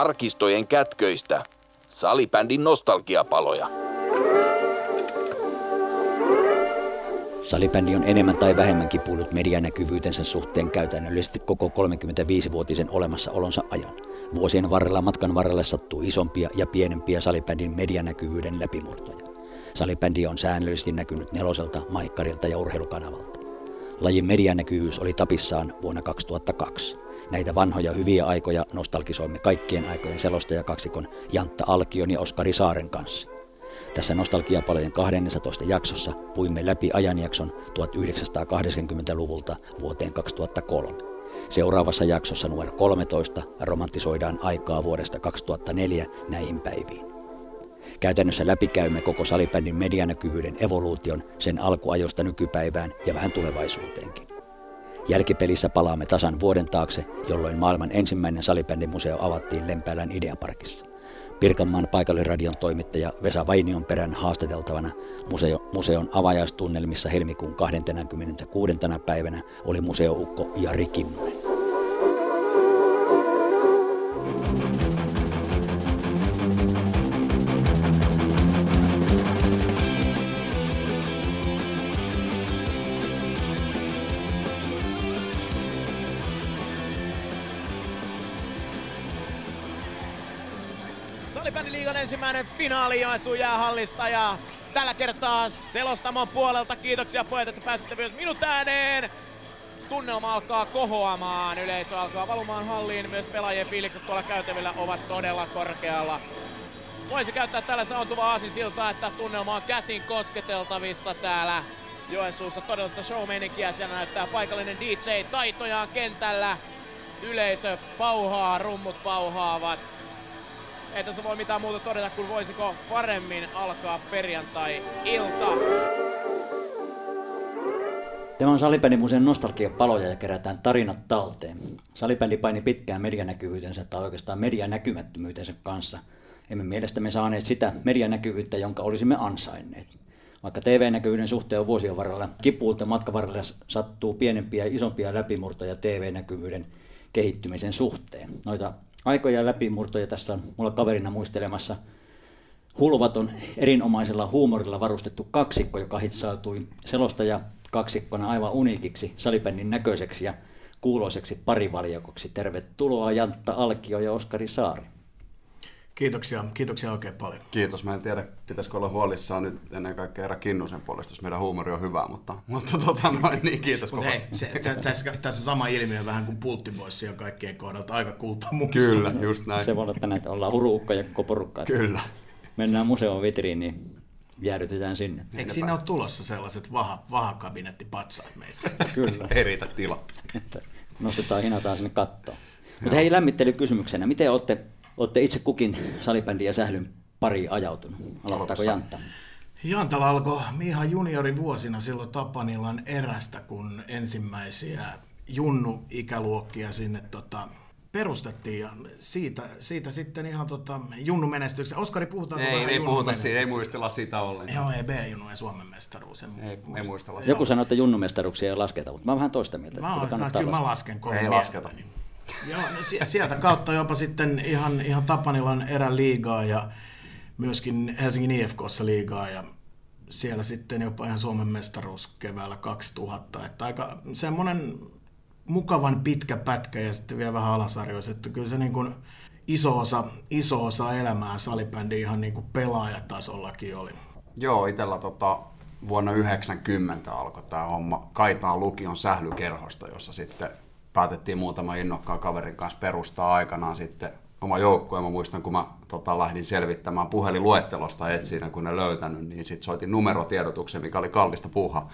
arkistojen kätköistä. Salibändin nostalgiapaloja. Salibändi on enemmän tai vähemmän kipuillut medianäkyvyytensä suhteen käytännöllisesti koko 35-vuotisen olemassaolonsa ajan. Vuosien varrella matkan varrelle sattuu isompia ja pienempiä salibändin medianäkyvyyden läpimurtoja. Salibändi on säännöllisesti näkynyt neloselta, maikkarilta ja urheilukanavalta. Lajin medianäkyvyys oli tapissaan vuonna 2002. Näitä vanhoja hyviä aikoja nostalgisoimme kaikkien aikojen selostajakaksikon Jantta Alkion ja Oskari Saaren kanssa. Tässä nostalgiapalojen 12 jaksossa puimme läpi ajanjakson 1980-luvulta vuoteen 2003. Seuraavassa jaksossa numero 13 romantisoidaan aikaa vuodesta 2004 näihin päiviin. Käytännössä läpikäymme koko salibändin medianäkyvyyden evoluution sen alkuajosta nykypäivään ja vähän tulevaisuuteenkin. Jälkipelissä palaamme tasan vuoden taakse, jolloin maailman ensimmäinen salibändimuseo avattiin Lempäälän Ideaparkissa. Pirkanmaan paikallisradion toimittaja Vesa Vainion perän haastateltavana museo, museon avajaistunnelmissa helmikuun 26. päivänä oli museoukko Jari Kinnunen. Ensimmäinen finaali Joensuun jäähallista ja tällä kertaa selostamon puolelta kiitoksia pojat, että pääsitte myös minut ääneen. Tunnelma alkaa kohoamaan, yleisö alkaa valumaan halliin, myös pelaajien fiilikset tuolla käytävillä ovat todella korkealla. Voisi käyttää tällaista ontuvaa aasinsiltaa, että tunnelma on käsin kosketeltavissa täällä Joensuussa. Todellista showmeininkiä siellä näyttää paikallinen DJ taitojaan kentällä. Yleisö pauhaa, rummut pauhaavat ei tässä voi mitään muuta todeta kuin voisiko paremmin alkaa perjantai-ilta. Tämä on Salibändimuseon nostalgiapaloja ja kerätään tarinat talteen. Salibändi paini pitkään medianäkyvyytensä tai oikeastaan medianäkymättömyytensä kanssa. Emme mielestämme saaneet sitä medianäkyvyyttä, jonka olisimme ansainneet. Vaikka TV-näkyvyyden suhteen on vuosien varrella kipuulta matkan varrella sattuu pienempiä ja isompia läpimurtoja TV-näkyvyyden kehittymisen suhteen. Noita aikoja läpimurtoja. Tässä on mulla kaverina muistelemassa hulvaton erinomaisella huumorilla varustettu kaksikko, joka hitsautui selostaja kaksikkona aivan uniikiksi salibändin näköiseksi ja kuuloiseksi parivaljakoksi. Tervetuloa Jantta Alkio ja Oskari Saari. Kiitoksia, kiitoksia oikein paljon. Kiitos. Mä en tiedä, pitäisikö olla huolissaan nyt ennen kaikkea Eera Kinnusen puolesta, jos meidän huumori on hyvä, mutta, mutta tota noin, niin kiitos Mut kovasti. hei, se, tässä, tässä sama ilmiö vähän kuin Pulttiboissa ja kaikkien kohdalta, aika kulta muista. Kyllä, just näin. Se voi olla, että ollaan huruukka ja koko porukka. Kyllä. Mennään museon vitriiniin, niin jäädytetään sinne. Eikö siinä ole tulossa sellaiset vaha, vahakabinettipatsaat meistä? Kyllä. Ei riitä tila. Että nostetaan, hinataan sinne kattoon. Mutta hei, lämmittelykysymyksenä. Miten olette, olette itse kukin salibändin ja sählyn pariin ajautunut? Aloittaako Jantta? Jantala alkoi ihan juniorivuosina silloin Tapanilan erästä, kun ensimmäisiä junnu-ikäluokkia sinne tota, perustettiin ja siitä, siitä sitten ihan tota, junnu-menestyksen. Oskari, puhutaan Ei, ei puhuta siitä, ei muistella sitä ollenkaan. Joo, ei B-junnu ja Suomen mestaruus. En Ei, ei muistella Joku sanoi, että junnumestaruksia ei lasketa, mutta mä oon vähän toista mieltä. Mä, että kyllä, mä lasken kovin Ei lasketa. Joo, no si- sieltä kautta jopa sitten ihan, ihan Tapanilan eräliigaa ja myöskin Helsingin IFKssa liigaa ja siellä sitten jopa ihan Suomen mestaruus keväällä 2000. Että aika semmoinen mukavan pitkä pätkä ja sitten vielä vähän alasarjoissa, että kyllä se niin kuin iso osa, iso osa elämää salibändi ihan niin kuin pelaajatasollakin oli. Joo, itellä tota, vuonna 90 alkoi tämä homma Kaitaan lukion sählykerhosta, jossa sitten päätettiin muutama innokkaan kaverin kanssa perustaa aikanaan sitten oma joukkue. Mä muistan, kun mä tota, lähdin selvittämään puhelinluettelosta etsinä, kun ne löytänyt, niin sitten soitin numerotiedotuksen, mikä oli kallista puuha.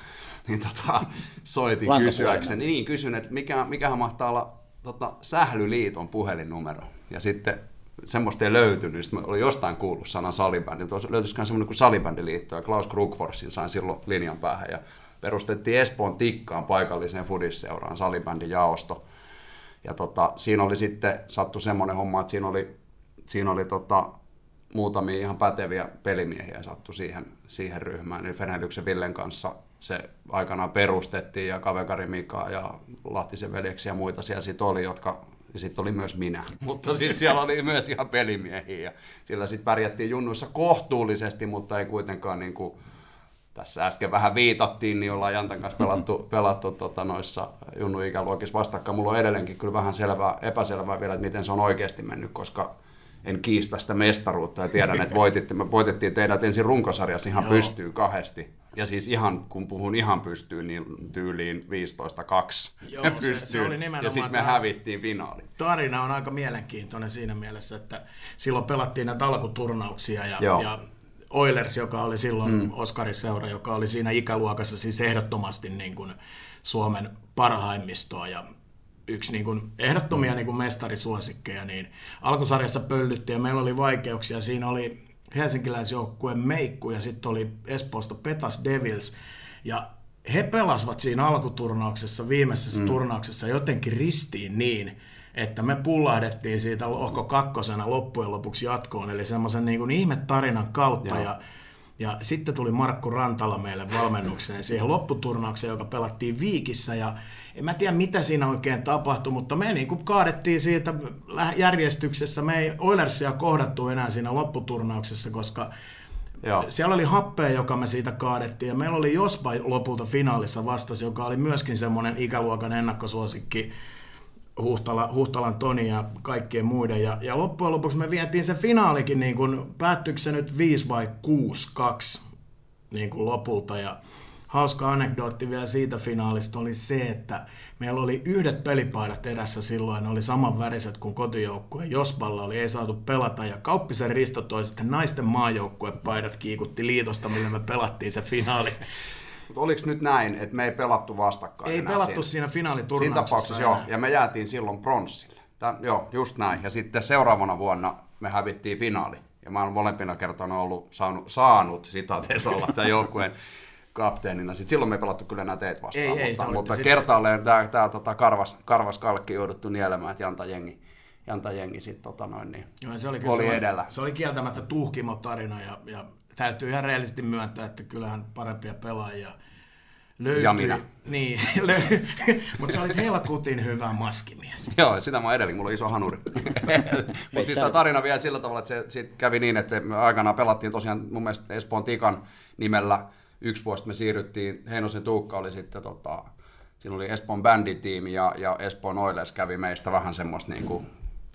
Niin tota, soitin kysyäkseni. Niin, kysyn, että mikä, mikähän mahtaa olla tota, Sählyliiton puhelinnumero. Ja sitten semmoista ei löytynyt, sitten mä olin jostain kuullut sanan salibändi, mutta löytyisikään semmoinen kuin salibändiliitto, ja Klaus Krugforsin sain silloin linjan päähän, ja perustettiin Espoon Tikkaan paikalliseen fudisseuraan salibändin jaosto. Ja tota, siinä oli sitten sattu semmoinen homma, että siinä oli, siinä oli tota, muutamia ihan päteviä pelimiehiä sattu siihen, siihen ryhmään. Niin Fenelyksen Villen kanssa se aikanaan perustettiin ja Kavekari Mika ja Lahtisen veljeksi ja muita siellä sitten oli, jotka ja sitten oli myös minä. Mutta siis siellä oli myös ihan pelimiehiä ja sillä sitten pärjättiin junnuissa kohtuullisesti, mutta ei kuitenkaan niin kuin, tässä äsken vähän viitattiin, niin ollaan Jantan kanssa pelattu, pelattu tota, noissa junnu-ikäluokissa vastakkain. Mulla on edelleenkin kyllä vähän selvää, epäselvää vielä, että miten se on oikeasti mennyt, koska en kiistä sitä mestaruutta ja tiedän, että voititte, me voitettiin teidät ensin runkosarjassa ihan pystyy kahdesti. Ja siis ihan, kun puhun ihan pystyy, niin tyyliin 15-2 Joo, se- pystyy. se oli nimenomaan ja sitten me hävittiin finaali. tarina on aika mielenkiintoinen siinä mielessä, että silloin pelattiin näitä alkuturnauksia ja, Joo. ja Oilers, joka oli silloin mm. Oskarin seura, joka oli siinä ikäluokassa siis ehdottomasti niin kuin Suomen parhaimmistoa ja yksi niin kuin ehdottomia niin kuin mestarisuosikkeja, niin alkusarjassa pöllyttiin ja meillä oli vaikeuksia. Siinä oli helsinkiläisjoukkueen Meikku ja sitten oli Espoosta Petas Devils. Ja he pelasivat siinä alkuturnauksessa, viimeisessä mm. turnauksessa jotenkin ristiin niin, että me pullahdettiin siitä lohko kakkosena loppujen lopuksi jatkoon, eli semmoisen niin kuin ihmetarinan kautta. Joo. Ja, ja sitten tuli Markku Rantala meille valmennukseen siihen lopputurnaukseen, joka pelattiin Viikissä. Ja en mä tiedä, mitä siinä oikein tapahtui, mutta me niin kuin kaadettiin siitä järjestyksessä. Me ei Oilersia kohdattu enää siinä lopputurnauksessa, koska Joo. siellä oli happea, joka me siitä kaadettiin, ja meillä oli Jospa lopulta finaalissa vastas, joka oli myöskin semmoinen ikäluokan ennakkosuosikki, Huhtala, Huhtalan Toni ja kaikkien muiden. Ja, ja loppujen lopuksi me vietiin se finaalikin, niin kuin, päättyykö se nyt 5 vai 6-2 niin kuin lopulta. Ja hauska anekdootti vielä siitä finaalista oli se, että meillä oli yhdet pelipaidat edessä silloin, ne oli saman väriset kuin kotijoukkue. Jospalla oli ei saatu pelata ja Kauppisen Risto toi sitten naisten maajoukkuepaidat kiikutti liitosta, millä me pelattiin se finaali. Mutta oliko nyt näin, että me ei pelattu vastakkain Ei pelattu siinä? siinä Siinä finaaliturnauksessa. tapauksessa joo, ja me jäätiin silloin pronssille. Tän, joo, just näin. Ja sitten seuraavana vuonna me hävittiin finaali. Ja mä olen molempina kertoina ollut saanut, saanut sitaateessa olla tämän joukkueen kapteenina. Sitten silloin me ei pelattu kyllä enää teet vastaan, Ei, ei, mutta, olitte mutta sitten- kertaalleen tämä, tämä tota karvas, karvas kalkki jouduttu nielemään, että Janta jengi, Janta jengi sitten tota noin, niin Joo, se oli, oli semmoinen- edellä. Se oli kieltämättä tuhkimo tarina ja, ja täytyy ihan reellisesti myöntää, että kyllähän parempia pelaajia löytyi. Ja minä. Niin, löy... mutta sä olit helkutin hyvä maskimies. Joo, sitä mä edelleen, mulla on iso hanuri. Mutta siis tämä tarina vielä sillä tavalla, että se sit kävi niin, että me aikanaan pelattiin tosiaan mun mielestä Espoon Tikan nimellä. Yksi vuosi me siirryttiin, Heinosen Tuukka oli sitten, tota, siinä oli Espoon bänditiimi ja, ja Espoon Oilers kävi meistä vähän semmoista niin kuin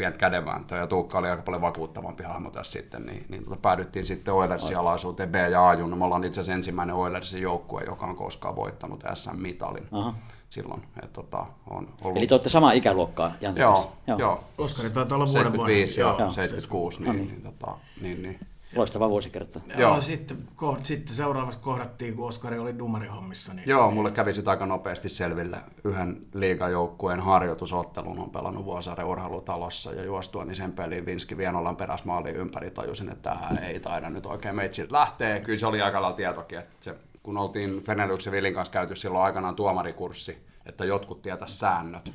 pientä kädenvääntöä ja Tuukka oli aika paljon vakuuttavampi hahmo tässä sitten, niin, niin tota, päädyttiin sitten Oilersin alaisuuteen B ja A junnu. Me ollaan itse asiassa ensimmäinen Oilersin joukkue, joka on koskaan voittanut SM-mitalin Aha. silloin. Et, tota, on ollut... Eli te olette samaa ikäluokkaa, Jantta Joo, kanssa. joo. joo. Oskari taitaa olla vuoden 75 vanhempi. ja 76, niin, niin, tota, niin, niin. Loistava vuosikerta. Joo. Joo. Sitten, koht, sitten seuraavaksi kohdattiin, kun Oskari oli dumarihommissa. Niin Joo, mulle kävi sitä aika nopeasti selville. Yhden liigajoukkueen harjoitusottelun on pelannut Vuosaaren urheilutalossa ja juostua niin sen peliin Vinski Vienolan peräs maaliin ympäri tajusin, että tämä ei taida nyt oikein meitsiltä lähteä. Kyllä se oli aika lailla tietokin, että se, kun oltiin Fenelux ja Vilin kanssa käyty silloin aikanaan tuomarikurssi, että jotkut tietäisi säännöt,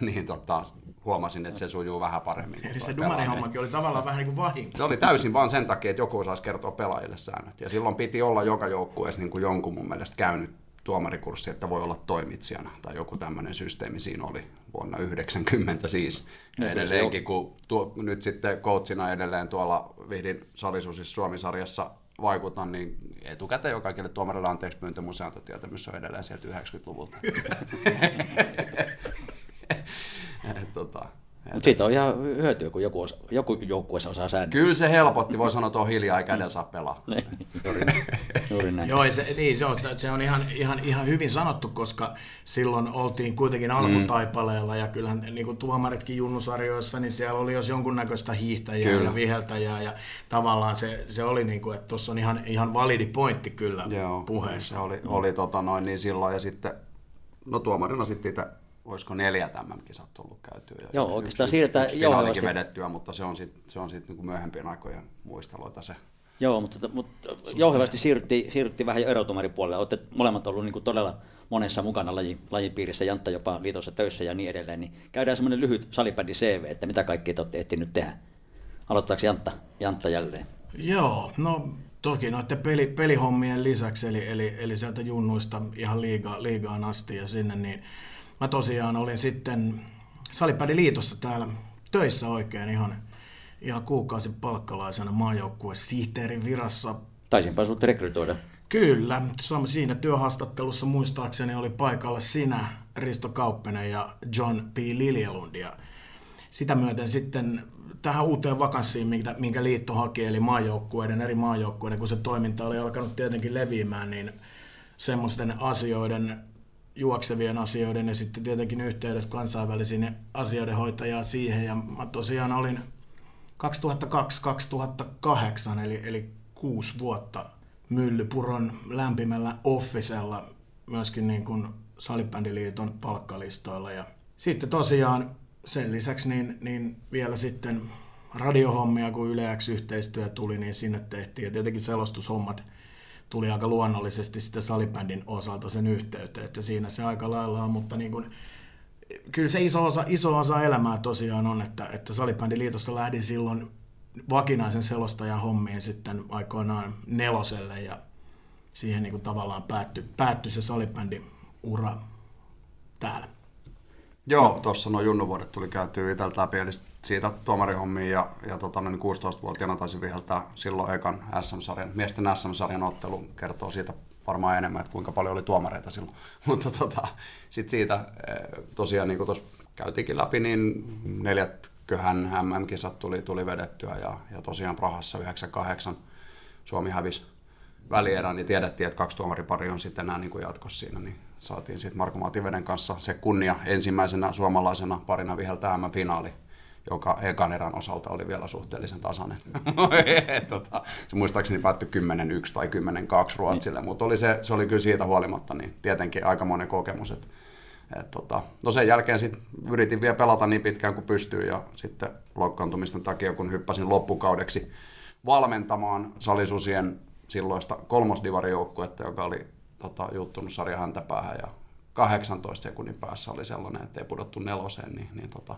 niin tota, huomasin, että se sujuu vähän paremmin. Eli se dumarihommakin oli tavallaan vähän niin kuin vahinko. Se oli täysin vaan sen takia, että joku osaisi kertoa pelaajille säännöt. Ja silloin piti olla joka joukkueessa niin kuin jonkun mun mielestä käynyt tuomarikurssi, että voi olla toimitsijana. Tai joku tämmöinen systeemi siinä oli vuonna 90 siis. Ja No, se edelleenkin, kun tuo, nyt sitten coachina edelleen tuolla Vihdin Salisusissa Suomisarjassa vaikutan, niin etukäteen jo kaikille tuomarille anteeksi pyyntö mun sääntötietämys on edelleen sieltä 90-luvulta. Siitä on ihan hyötyä, kun joku, osa, joku joukkueessa osaa säännöt. Kyllä se helpotti, voi sanoa, että on hiljaa eikä edes saa pelaa. Niin, Juuri näin. Juuri näin. Joo, ja se, niin, se on, se on ihan, ihan, ihan hyvin sanottu, koska silloin oltiin kuitenkin alkutaipaleella ja kyllähän niin kuin tuomaritkin junnusarjoissa, niin siellä oli jos jonkunnäköistä hiihtäjää Kyllä. ja viheltäjää ja tavallaan se, se oli niin kuin, että tuossa on ihan, ihan validi pointti kyllä Joo, puheessa. Se oli, oli tota noin, niin silloin ja sitten, no tuomarina sitten itse, olisiko neljät MM-kisat tullut käytyä. Ja Joo, yksi- oikeastaan yksi- siirrytään yksi finaalikin jouhevasti. vedettyä, mutta se on sitten se on sit niinku myöhempien aikojen muisteloita se. Joo, mutta, mutta jouhevasti siirryttiin, siirryttiin vähän jo erotumaripuolelle. Olette molemmat ollut niin todella monessa mukana laji, lajin piirissä, Jantta jopa liitossa töissä ja niin edelleen. Niin käydään semmoinen lyhyt salibändi CV, että mitä kaikkea te olette ehtinyt tehdä. Aloittaako Jantta, Jantta jälleen? Joo, no toki noiden peli, pelihommien lisäksi, eli, eli, eli sieltä junnuista ihan liiga, liigaan asti ja sinne, niin mä tosiaan olin sitten Salipäädiliitossa täällä töissä oikein ihan, ihan kuukausi palkkalaisena maajoukkue sihteerin virassa. Taisinpa sinut rekrytoida. Kyllä, siinä työhaastattelussa muistaakseni oli paikalla sinä, Risto Kauppinen ja John P. Liljelund. Ja sitä myöten sitten tähän uuteen vakanssiin, minkä, minkä liitto haki, eli maajoukkueiden, eri maajoukkueiden, kun se toiminta oli alkanut tietenkin leviämään, niin semmoisten asioiden, juoksevien asioiden ja sitten tietenkin yhteydet kansainvälisiin asioiden hoitajaa siihen. Ja mä tosiaan olin 2002-2008, eli, eli kuusi vuotta Myllypuron lämpimällä offisella myöskin niin kuin Salibändiliiton palkkalistoilla. Ja sitten tosiaan sen lisäksi niin, niin vielä sitten radiohommia, kun Yle yhteistyö tuli, niin sinne tehtiin. Ja tietenkin selostushommat tuli aika luonnollisesti sitten salibändin osalta sen yhteyteen, että siinä se aika lailla on, mutta niin kuin, kyllä se iso osa, iso osa elämää tosiaan on, että, että salibändiliitosta lähdin silloin vakinaisen selostajan hommiin sitten aikoinaan neloselle ja siihen niin kuin tavallaan päättyi, päättyi se salibändin ura täällä. Joo, tuossa noin junnuvuodet tuli käytyä itseltä läpi, eli siitä tuomarihommiin ja, ja tota, noin 16-vuotiaana taisin viheltää silloin ekan SM-sarjan, miesten SM-sarjan ottelu kertoo siitä varmaan enemmän, että kuinka paljon oli tuomareita silloin. Mutta tota, sitten siitä eh, tosiaan, niin kuin tuossa käytiinkin läpi, niin neljätköhän MM-kisat tuli, tuli vedettyä ja, ja tosiaan Prahassa 98 Suomi hävisi välierän, niin tiedettiin, että kaksi tuomaripari on sitten enää niin kuin jatkossa siinä, niin saatiin sitten Marko Mativeden kanssa se kunnia ensimmäisenä suomalaisena parina viheltä finaali joka ekan erän osalta oli vielä suhteellisen tasainen. tota, se muistaakseni päättyi 10-1 tai 10-2 Ruotsille, mutta oli se, se oli kyllä siitä huolimatta niin tietenkin aika monen kokemus. Et, et, tota, no sen jälkeen sit yritin vielä pelata niin pitkään kuin pystyy ja sitten loukkaantumisten takia, kun hyppäsin loppukaudeksi valmentamaan salisusien silloista kolmosdivarijoukkuetta, joka oli tota, juttunut sarja häntä päähän ja 18 sekunnin päässä oli sellainen, että ei pudottu neloseen, niin, niin tota,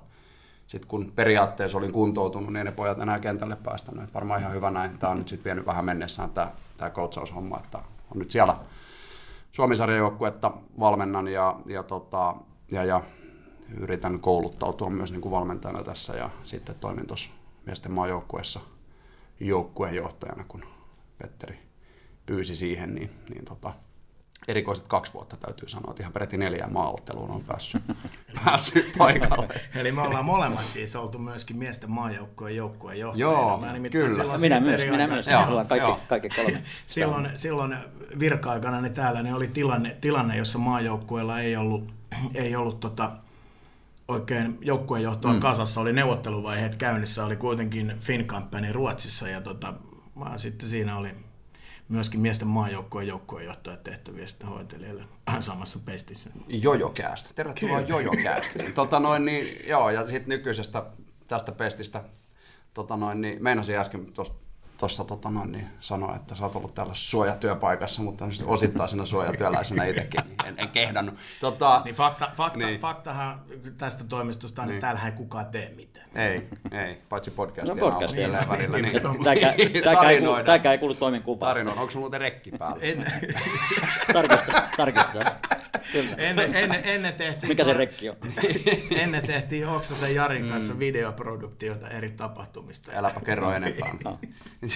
sitten kun periaatteessa olin kuntoutunut, niin ne pojat enää kentälle päästänyt. Että varmaan ihan hyvä näin. Tämä on nyt sitten vienyt vähän mennessään tämä, tämä coachaushomma, että on nyt siellä Suomi-sarjajoukkuetta valmennan ja, ja, tota, ja, ja yritän kouluttautua myös niin kuin valmentajana tässä ja sitten toimin tuossa miesten maajoukkueessa joukkueenjohtajana, kun Petteri pyysi siihen, niin, niin tota, erikoiset kaksi vuotta täytyy sanoa, että ihan peräti neljään maaotteluun on päässyt, päässyt paikalle. Eli me ollaan molemmat siis oltu myöskin miesten maajoukkueen joukkueen johtajina. Joo, kyllä. Minä myös, minä myös. Joo, kaikki, joo. kaikki kolme. silloin, silloin virka-aikana niin täällä niin oli tilanne, tilanne, jossa maajoukkueella ei ollut, ei ollut tota, oikein joukkueenjohtoa mm. kasassa, oli neuvotteluvaiheet käynnissä, oli kuitenkin Finkampeni Ruotsissa ja tota, sitten siinä oli myöskin miesten maajoukkojen joukkueenjohtajan tehtäviä sitten hoitelijalle samassa pestissä. Jojokäästä. Tervetuloa Jojokäästiin. tota noin, niin, joo, ja sitten nykyisestä tästä pestistä tota noin, niin, meinasin äsken tuossa tuossa tota noin, niin sanoa, että sä oot ollut täällä suojatyöpaikassa, mutta osittain siinä suojatyöläisenä itsekin, niin en, en kehdannut. Tota, niin fakta, fakta, niin. faktahan tästä toimistosta on, niin. että täällä ei kukaan tee mitään. Ei, ei, paitsi podcastia. No podcastia. Niin, välillä. Niin, niin, tämäkään, tämäkään, ei, tämäkään ei kuulu toimenkuvaan. Tarinoin, onko sulla muuten rekki päällä? En. tarkistaa, Ennen, ennen, ennen tehtiin, Mikä se rekki on? ennen tehtiin Oksasen Jarin kanssa mm. videoproduktiota eri tapahtumista. Äläpä kerro enempää. no.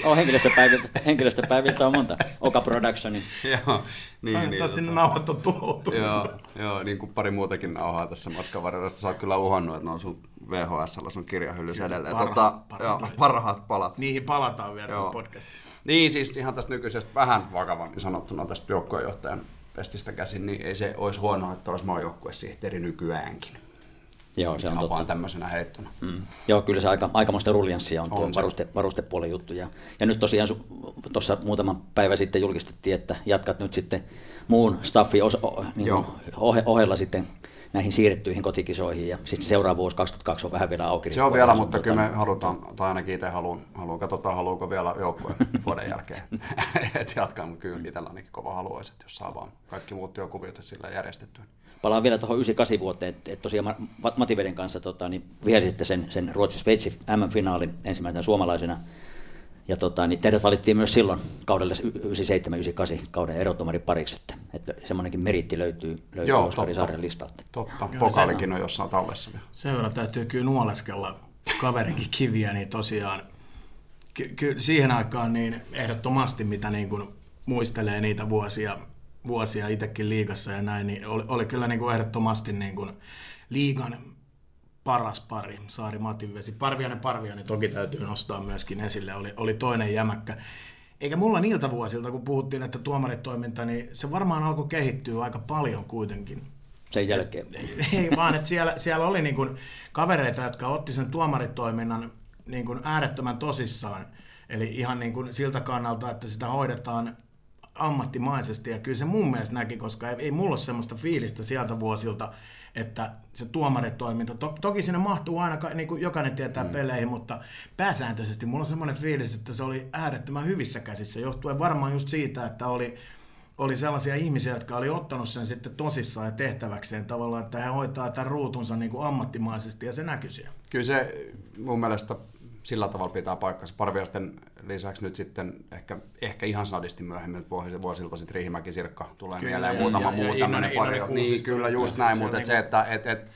oh, henkilöstöpäiviltä, henkilöstöpäiviltä on monta. Oka Productioni. joo, niin, Toivottavasti niin, ne nauhat on tuhoutu. joo, joo, niin kuin pari muutakin nauhaa tässä matkan varrella. Sä oot kyllä uhannut, että ne on sun VHS sun kirjahyllys edelleen. Parhaat, tota, parhaat, joo, parhaat palat. Niihin palataan vielä tässä podcastissa. Niin, siis ihan tästä nykyisestä vähän vakavammin sanottuna tästä joukkojenjohtajan pestistä käsin, niin ei se olisi huonoa, että olisi maajoukkuesihteeri nykyäänkin. Joo, se on totta. vaan tämmöisenä heittona. Mm. Joo, kyllä se aika, aikamoista ruljanssia on, on tuo varuste, varustepuolen juttu. Ja, ja nyt tosiaan tuossa muutama päivä sitten julkistettiin, että jatkat nyt sitten muun staffin os, niin ohe, ohella sitten näihin siirrettyihin kotikisoihin ja sitten seuraava vuosi 2022 on vähän vielä auki. Se on vielä, mutta kyllä me halutaan, tai ainakin itse haluan, haluan katsotaan haluuko vielä joukkueen vuoden jälkeen et jatkaa, mutta kyllä itsellä ainakin kova haluaisi, että jos saa vaan kaikki muut työkuviot sillä järjestettyä. Palaan vielä tuohon 98 vuoteen, että et tosiaan Mativeden kanssa tota, niin vihelsitte sen, sen Ruotsin Sveitsi M-finaalin ensimmäisenä suomalaisena Ja tota, niin teidät valittiin myös silloin kaudelle 97-98 kauden erotomari pariksi, että, että semmoinenkin meritti löytyy, löytyy Joo, Oskari totta. Saaren listalta. Totta, pokaalikin on jossain tallessa vielä. Sen verran täytyy kyllä nuoleskella kaverinkin kiviä, niin tosiaan ky- ky- siihen aikaan niin ehdottomasti, mitä niin kuin muistelee niitä vuosia, vuosia itsekin liigassa ja näin, niin oli, oli kyllä niin kuin ehdottomasti niin kuin liigan paras pari, Saari Matinvesi. Parviainen Parviainen toki täytyy nostaa myöskin esille, oli, oli toinen jämäkkä. Eikä mulla niiltä vuosilta, kun puhuttiin, että tuomaritoiminta, niin se varmaan alkoi kehittyä aika paljon kuitenkin Sen jälkeen. ei vaan, että siellä, siellä oli niin kuin kavereita, jotka otti sen tuomaritoiminnan niin kuin äärettömän tosissaan. Eli ihan niin kuin siltä kannalta, että sitä hoidetaan ammattimaisesti. Ja kyllä se mun mielestä näki, koska ei, ei mulla ole semmoista fiilistä sieltä vuosilta, että se tuomaritoiminta, to, toki sinne mahtuu aina, niin kuin jokainen tietää mm. peleihin, mutta pääsääntöisesti mulla on semmoinen fiilis, että se oli äärettömän hyvissä käsissä, johtuen varmaan just siitä, että oli, oli sellaisia ihmisiä, jotka oli ottanut sen sitten tosissaan ja tehtäväkseen tavallaan, että he hoitaa tämän ruutunsa niin kuin ammattimaisesti ja se näkyy siellä. Kyllä se mun mielestä sillä tavalla pitää paikkansa. Parviasten lisäksi nyt sitten ehkä, ehkä ihan sadisti myöhemmin vuosilta, vuosilta sitten Riihimäki Sirkka tulee Kyllä, mieleen ja- muutama ja- muu ja tämmöinen pari. Niin, kyllä just näin, mutta se, että et, et,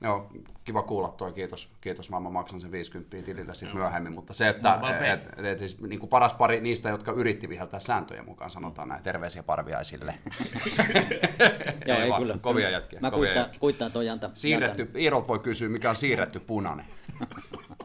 Joo, kiva kuulla toi, kiitos, kiitos mä, mä maksan sen 50 tililtä sitten myöhemmin, mutta se, että Mobile pay. et, et, et siis niin kuin paras pari niistä, jotka yritti viheltää sääntöjen mukaan, sanotaan näin, terveisiä parviaisille. Joo, ei vaan, kyllä. Kovia jätkiä. Mä kovia kuittaan, jätkiä. kuittaan toi Janta. Siirretty, Iirolta voi kysyä, mikä on siirretty punainen.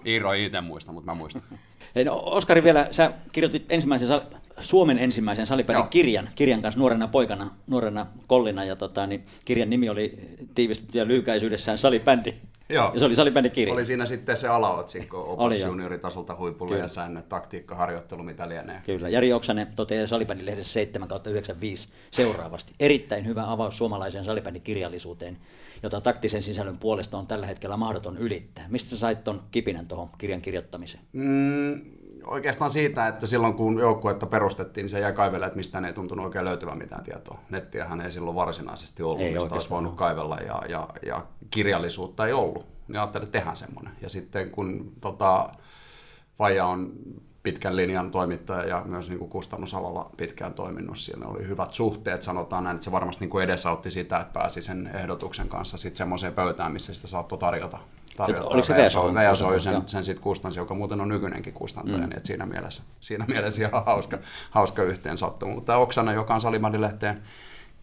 Iiro ei itse muista, mutta mä muistan. Hei, no, Oskari vielä, sä kirjoitit ensimmäisen sal- Suomen ensimmäisen salipelin Joo. kirjan, kirjan kanssa nuorena poikana, nuorena kollina, ja tota, niin, kirjan nimi oli tiivistetty ja lyhykäisyydessään salibändi. Joo. Ja se oli salibändikirja. Oli siinä sitten se alaotsikko, opus junioritasolta huipulle Kyllä. ja säännöt, taktiikka, harjoittelu, mitä lienee. Kyllä. Jari Oksanen toteaa Salibändilehdessä 7 kautta 95 seuraavasti. Erittäin hyvä avaus suomalaiseen salibändikirjallisuuteen, jota taktisen sisällön puolesta on tällä hetkellä mahdoton ylittää. Mistä sä sait ton kipinän tuohon kirjan kirjoittamiseen? Mm, oikeastaan siitä, että silloin kun joukkuetta perustettiin, niin se jäi kaivelle, että mistään ei tuntunut oikein löytyvän mitään tietoa. Nettiähän ei silloin varsinaisesti ollut, Ei mistä olisi voinut kaivella ja, ja, ja kirjallisuutta ei ollut. Niin ajattelin, että tehdään semmoinen. Ja sitten kun tota, Faija on pitkän linjan toimittaja ja myös niin kuin kustannusalalla pitkään toiminut. Siellä oli hyvät suhteet, sanotaan näin, että se varmasti niin kuin edesautti sitä, että pääsi sen ehdotuksen kanssa sitten semmoiseen pöytään, missä sitä saattoi tarjota. tarjota. oliko se VSO, VSO? Sen, sen sitten kustansi, joka muuten on nykyinenkin kustantaja, mm. niin siinä mielessä, siinä mielessä ihan hauska, hauska yhteen sattuu. Mutta Oksanen, joka on Salimandilehteen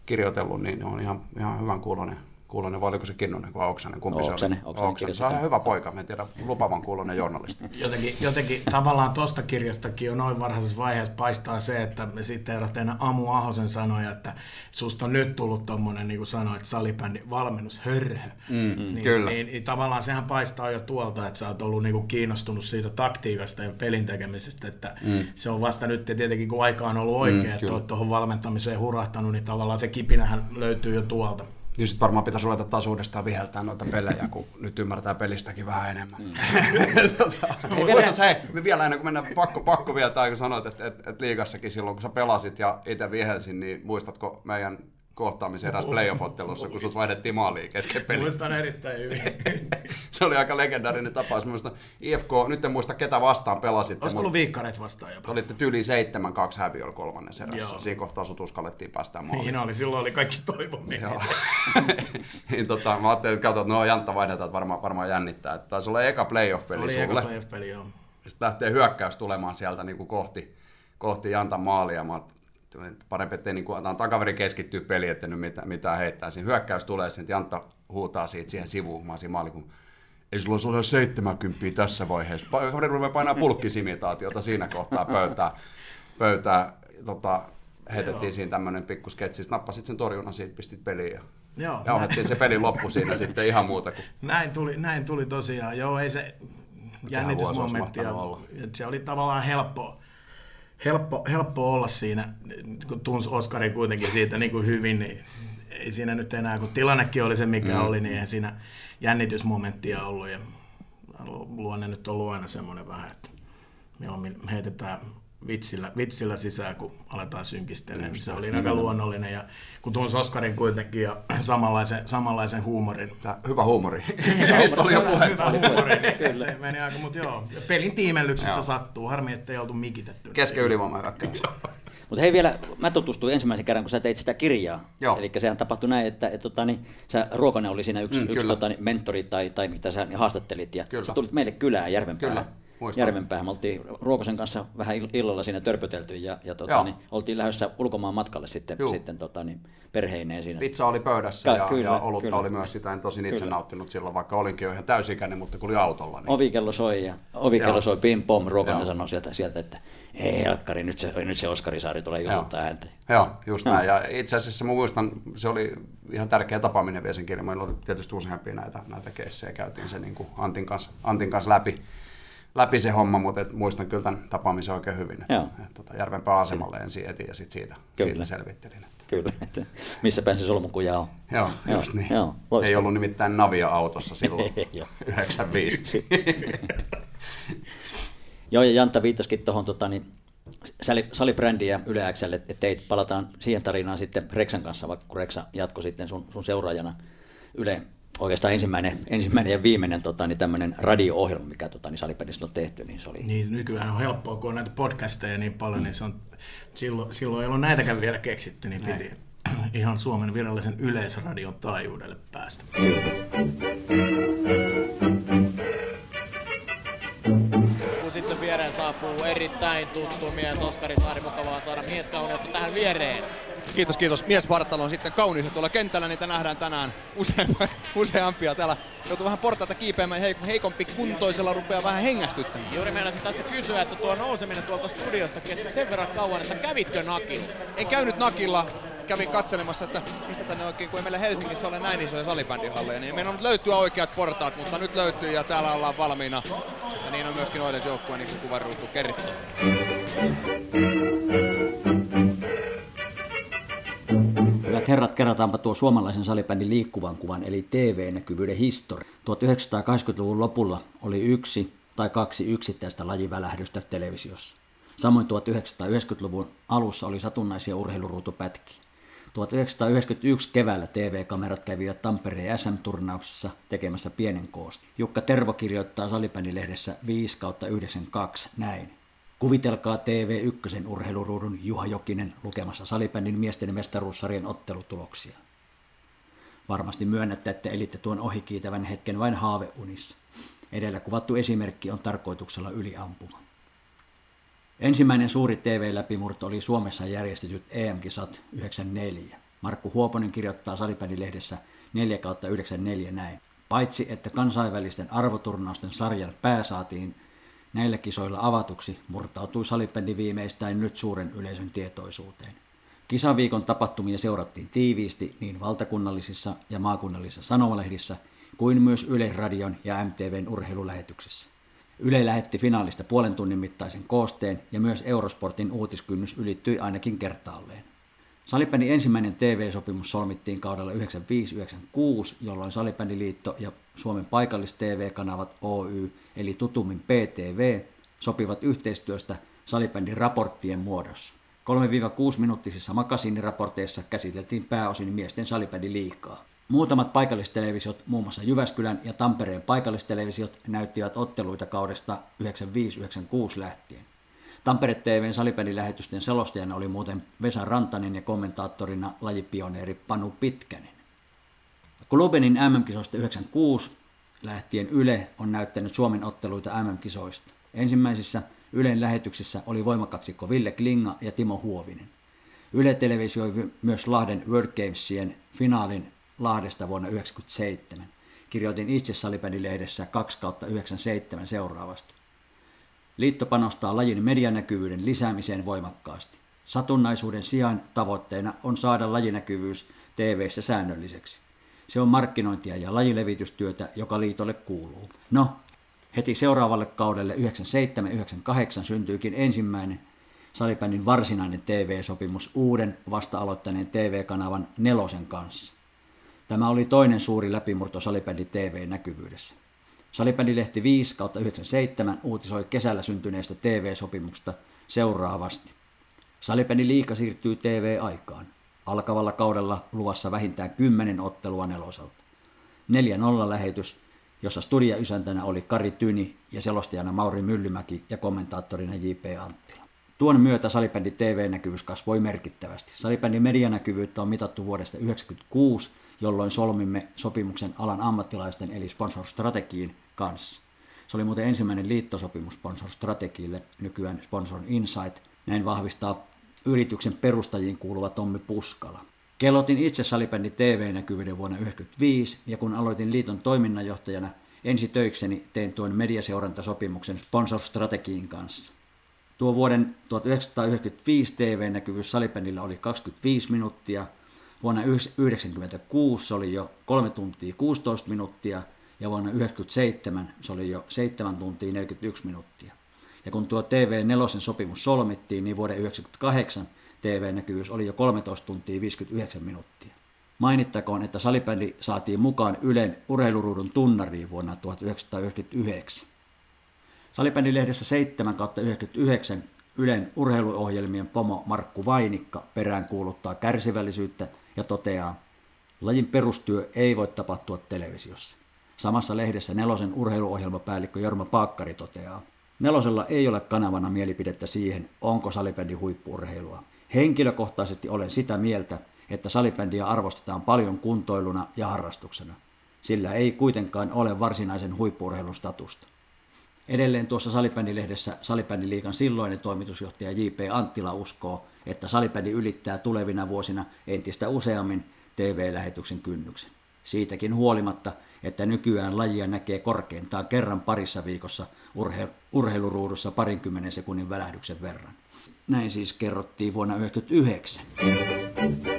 kirjoitellut, niin on ihan, ihan hyvän kuulonen. Kuulonen, vai oliko se Kinnunen vai Oksanen? Kumpi se Oksanen, oli? Oksanen Oksanen. Se on ihan hyvä poika, mä en tiedä, lupavan kuulonen journalisti. Jotenkin, jotenkin tavallaan tuosta kirjastakin jo noin varhaisessa vaiheessa paistaa se, että me sitten teidän Amu Ahosen sanoja, että susta on nyt tullut tommonen, niin kuin sanoit, salibändi valmennus hörhö. Mm, niin, kyllä. Niin, niin, tavallaan sehän paistaa jo tuolta, että sä oot ollut niin kuin kiinnostunut siitä taktiikasta ja pelin tekemisestä, että mm. se on vasta nyt tietenkin kun aika on ollut oikein, Mm, että oot tuohon valmentamiseen hurahtanut, niin tavallaan se kipinähän löytyy jo tuolta. Niin sitten varmaan pitäisi ruveta taas uudestaan viheltää noita pelejä, kun nyt ymmärtää pelistäkin vähän enemmän. Mm. tota, muistatko, hei, me vielä ennen kuin mennään, pakko, pakko vielä tämä, kun sanoit, että, että, että liigassakin silloin, kun sä pelasit ja itse vihelsin, niin muistatko meidän kohtaamisen eräs playoff-ottelussa, kun sut vaihdettiin maaliin kesken peliä? Muistan erittäin hyvin. Se oli aika legendaarinen tapaus. Muista IFK, nyt en muista ketä vastaan pelasitte, Olisiko ollut viikkareet vastaan jopa? olitte tyyli 7-2 häviöllä kolmannessa erässä. Joo. Siinä kohtaa sut uskallettiin päästään maaliin. Niin oli, silloin oli kaikki. Joo. niin tota, mä ajattelin, että katsot, no Jantta vaihdetaan, että varmaan, varmaan jännittää. Että taisi olla eka playoff-peli Oli sulle. eka playoff-peli, joo. Sitten lähtee hyökkäys tulemaan sieltä niin kuin kohti, kohti Jantan maalia. Mä parempi, ettei niin kuin, antaa takaveri keskittyä peliin, ettei nyt mitään, mitään heittää. Siinä hyökkäys tulee, sitten Jantta huutaa siitä siihen sivuun. Mä siinä maali, kun ei sulla ollut 70 tässä vaiheessa. Kaveri rupeaa painaa pulkkisimitaatiota siinä kohtaa pöytää. pöytää tota, heitettiin siinä tämmöinen pikku sketsi. Sitten nappasit sen torjunnan siitä, pistit peliin ja Joo, jauhettiin se peli loppu siinä sitten ihan muuta kuin Näin tuli, näin tuli tosiaan. Joo, ei se jännitysmomentti. ja- Se oli tavallaan helppo, helppo, helppo olla siinä, kun tunsi Oskari kuitenkin siitä niin kuin hyvin, niin ei siinä nyt enää, kun tilannekin oli se mikä mm. oli, niin ei siinä jännitysmomenttia ollut. Ja luonne nyt ollut aina semmoinen vähän, että mieluummin heitetään vitsillä, vitsillä sisään, kun aletaan synkistelemään. Se oli aika luonnollinen ja kun tuon Oskarin kuitenkin ja samanlaisen, samanlaisen huumorin. Tää, hyvä huumori. Mistä oli jo puhe. Hyvä huumori, niin se meni aika, mutta joo. Pelin tiimellyksessä sattuu. Harmi, ettei oltu mikitetty. Kesken ylivoiman hyökkäys. Mutta hei vielä, mä tutustuin ensimmäisen kerran, kun sä teit sitä kirjaa. Eli sehän tapahtui näin, että et, tota, niin, sä, Ruokonen oli siinä yksi, Mm, yksi tota, niin, mentori tai, tai mitä sä niin haastattelit. Ja Kyllä. sä tulit meille kylään Järvenpäähän. Kyllä, muistan. Järvenpäähän. Me oltiin Ruokosen kanssa vähän ill- illalla siinä törpötelty ja, ja tota, Joo. niin, oltiin lähdössä ulkomaan matkalle sitten, Juu. sitten tota, niin, perheineen siinä. Pizza oli pöydässä Ka- ja, kyllä, ja olutta kyllä. oli myös sitä. En tosin itse Kyllä. nauttinut silloin, vaikka olinkin jo ihan täysikäinen, mutta kun oli autolla. Niin... Ovikello soi ja ovikello Joo. soi pim pom. Ruokonen sanoi sieltä, sieltä, että ei Helkkari, nyt se, nyt se Oskari Saari tulee juhuttaa häntä. Joo, just näin. Ja itse asiassa mä muistan, se oli ihan tärkeä tapaaminen vielä sen kirjan. Meillä oli tietysti useampia näitä, näitä keissejä. Käytiin se niin kuin Antin, kanssa, Antin kanssa läpi, läpi se homma, mutta et muistan kyllä tämän tapaamisen oikein hyvin. Että, et, tota, Järvenpään asemalle ensin etin ja sitten siitä, Kyllä. siitä selvittelin. Että. Kyllä, että missä päin se solmukuja on. Joo, Joo, just niin. joo. Ei ollut nimittäin Navia autossa silloin, Joo. 95. Joo, ja Jantta viittasikin tuohon tota, niin, sali- salibrändiin ja Yle Xlle, että teit, palataan siihen tarinaan sitten Reksan kanssa, vaikka kun Reksa jatkoi sitten sun, sun seuraajana Yle, oikeastaan ensimmäinen, ensimmäinen ja viimeinen tota, niin tämmöinen radio-ohjelma, mikä tota, niin salibändistä on tehty, niin se oli Niin, nykyään on helppoa, kun on näitä podcasteja niin paljon, niin se on, silloin, silloin ei ollut näitäkään vielä keksitty, niin piti ihan Suomen virallisen yleisradion taajuudelle päästä. Kun sitten viereen saapuu erittäin tuttu mies Oskari Saari, mukavaa saada mieskaunoutta tähän viereen. Kiitos, kiitos. Miesvartalo on sitten kaunis ja tuolla kentällä niitä nähdään tänään useampi, useampia. Täällä joutuu vähän portaita kiipeämään, heik- heikompi kuntoisella rupeaa vähän hengästyttämään. Juuri meinasin tässä kysyä, että tuo nouseminen tuolta studiosta kesti sen verran kauan, että kävitkö nakilla? En käynyt nakilla, kävin katselemassa, että mistä tänne oikein, kun ei meillä Helsingissä ole näin isoja salibändihalleja, niin meidän on nyt löytyä oikeat portaat, mutta nyt löytyy ja täällä ollaan valmiina. Ja niin on myöskin Oilens joukkue, niin kuin kuvaruutu kertoo. Hyvät herrat, kerrataanpa tuo suomalaisen salibändin liikkuvan kuvan, eli TV-näkyvyyden historia. 1980-luvun lopulla oli yksi tai kaksi yksittäistä lajivälähdystä televisiossa. Samoin 1990-luvun alussa oli satunnaisia urheiluruutupätkiä. 1991 keväällä TV-kamerat kävivät Tampereen SM-turnauksessa tekemässä pienen koosta. Jukka Tervo kirjoittaa salibändilehdessä 5 kautta 92 näin. Kuvitelkaa TV1 urheiluruudun Juha Jokinen lukemassa salibändin miesten mestaruussarjan ottelutuloksia. Varmasti myönnätte, että elitte tuon ohikiitävän hetken vain haaveunissa. Edellä kuvattu esimerkki on tarkoituksella yliampuva. Ensimmäinen suuri TV-läpimurto oli Suomessa järjestetyt EM-kisat 94. Markku Huoponen kirjoittaa salibändilehdessä 4 kautta 94 näin. Paitsi että kansainvälisten arvoturnausten sarjan pää saatiin näillä kisoilla avatuksi, murtautui salibändi viimeistään nyt suuren yleisön tietoisuuteen. Kisaviikon tapahtumia seurattiin tiiviisti niin valtakunnallisissa ja maakunnallisissa sanomalehdissä kuin myös Yle Radion ja MTVn urheilulähetyksissä. Yle lähetti finaalista puolen tunnin mittaisen koosteen ja myös Eurosportin uutiskynnys ylittyi ainakin kertaalleen. Salibändin ensimmäinen TV-sopimus solmittiin kaudella 95-96, jolloin Salibändiliitto ja Suomen paikallis-TV-kanavat Oy, eli tutummin PTV, sopivat yhteistyöstä salibändin raporttien muodossa. 3-6 minuuttisissa makasiiniraporteissa käsiteltiin pääosin miesten salibändin liikaa. Muutamat paikallistelevisiot, muun muassa Jyväskylän ja Tampereen paikallistelevisiot, näyttivät otteluita kaudesta 95-96 lähtien. Tampere TVn salibändilähetysten selostajana oli muuten Vesa Rantanen ja kommentaattorina lajipioneeri Panu Pitkänen. Klubenin MM-kisoista 96 lähtien Yle on näyttänyt Suomen otteluita MM-kisoista. Ensimmäisissä Ylen lähetyksissä oli voimakaksikko Ville Klinga ja Timo Huovinen. Yle televisioi myös Lahden World Gamesien finaalin Lahdesta vuonna 1997. Kirjoitin itse salibändilehdessä 2 97 seuraavasti. Liitto panostaa lajin medianäkyvyyden lisäämiseen voimakkaasti. Satunnaisuuden sijaan tavoitteena on saada lajinäkyvyys TV-ssä säännölliseksi. Se on markkinointia ja lajilevitystyötä, joka liitolle kuuluu. No, heti seuraavalle kaudelle 97-98 syntyykin ensimmäinen salibändin varsinainen TV-sopimus uuden vasta aloittaneen TV-kanavan Nelosen kanssa. Tämä oli toinen suuri läpimurto salibändi TV-näkyvyydessä. Salibändilehti 5 kautta 97 uutisoi kesällä syntyneestä TV-sopimuksesta, seuraavasti. Salipeli liika siirtyy TV-aikaan. Alkavalla kaudella luvassa vähintään 10 ottelua neloselta. 4-0 lähetys, jossa studia-ysäntänä oli Kari Tyni ja selostajana Mauri Myllymäki ja kommentaattorina J.P. Anttila. Tuon myötä salibändin TV-näkyvyys kasvoi merkittävästi. Salibändin medianäkyvyyttä on mitattu vuodesta 1996, jolloin solmimme sopimuksen alan ammattilaisten eli Sponsor Strategiin kanssa. Se oli muuten ensimmäinen liittosopimus Sponsor Strategille, nykyään Sponsor Insight. Näin vahvistaa yrityksen perustajiin kuuluva Tommi Puskala. Kellotin itse salibändin TV-näkyvyyden vuonna 1995 ja kun aloitin liiton toiminnanjohtajana, ensi töikseni tein tuon mediaseurantasopimuksen Sponsor Strategiin kanssa. Tuo vuoden 1995 TV-näkyvyys salibändillä oli 25 minuuttia, vuonna 1996 se oli jo 3 tuntia 16 minuuttia ja vuonna 1997 se oli jo 7 tuntia 41 minuuttia. Ja kun tuo TV4 sopimus solmittiin, niin vuoden 1998 TV-näkyvyys oli jo 13 tuntia 59 minuuttia. Mainittakoon, että salibändi saatiin mukaan Ylen urheiluruudun tunnariin vuonna 1999. Salibändilehdessä 7 99 Ylen urheiluohjelmien pomo Markku Vainikka perään kuuluttaa kärsivällisyyttä toteaa, lajin perustyö ei voi tapahtua televisiossa. Samassa lehdessä nelosen urheiluohjelmapäällikkö Jorma Paakkari toteaa, Nelosella ei ole kanavana mielipidettä siihen, onko salibändi huippuurheilua. Henkilökohtaisesti olen sitä mieltä, että salibändiä arvostetaan paljon kuntoiluna ja harrastuksena. Sillä ei kuitenkaan ole varsinaisen huippuurheilun statusta. Edelleen tuossa salibändilehdessä salibändiliikan silloinen toimitusjohtaja J.P. Anttila uskoo, että salibändi ylittää tulevina vuosina entistä useammin TV-lähetyksen kynnyksen. Siitäkin huolimatta, että nykyään lajia näkee korkeintaan kerran parissa viikossa urhe- urheiluruudussa parinkymmenen sekunnin välähdyksen verran. Näin siis kerrottiin vuonna 1999.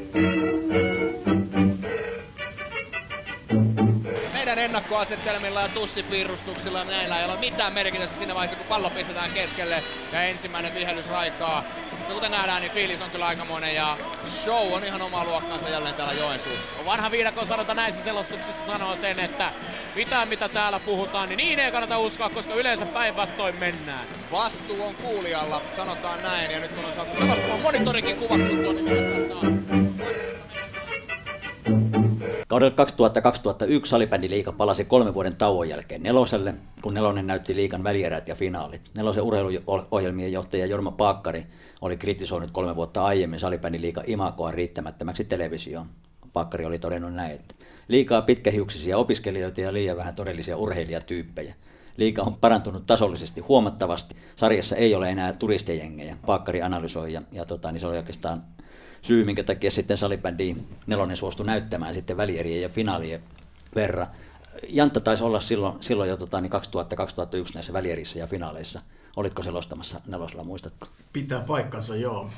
ennakkoasettelmilla ja tussipiirustuksilla näillä ei ole mitään merkitystä siinä vaiheessa, kun pallo pistetään keskelle ja ensimmäinen vihellys raikaa. Mutta kuten nähdään, niin fiilis on kyllä aikamoinen ja show on ihan oma luokkansa jälleen täällä Joensuussa. Vanha viidakon sanota näissä selostuksissa sanoo sen, että mitään mitä täällä puhutaan, niin niin ei kannata uskoa, koska yleensä päinvastoin mennään. Vastuu on kuulijalla, sanotaan näin. Ja nyt kun on saatu selostamaan monitorikin kuvat kuntoon, Kaudella 2000-2001 salibändiliiga palasi kolmen vuoden tauon jälkeen neloselle, kun nelonen näytti liikan välierät ja finaalit. Nelosen urheiluohjelmien johtaja Jorma Paakkari oli kritisoinut kolme vuotta aiemmin salibändiliiga imakoa riittämättömäksi televisioon. Paakkari oli todennut näin, että liikaa pitkähiuksisia opiskelijoita ja liian vähän todellisia urheilijatyyppejä. Liika on parantunut tasollisesti huomattavasti. Sarjassa ei ole enää turistijengejä. Paakkari analysoi ja, ja tota, niin se oli oikeastaan syy, minkä takia sitten salibändiin nelonen suostui näyttämään sitten välierien ja finaalien verran. Jantta taisi olla silloin, silloin jo tota, niin 2000-2001 näissä välierissä ja finaaleissa. Olitko selostamassa nelosella, muistatko? Pitää paikkansa, joo.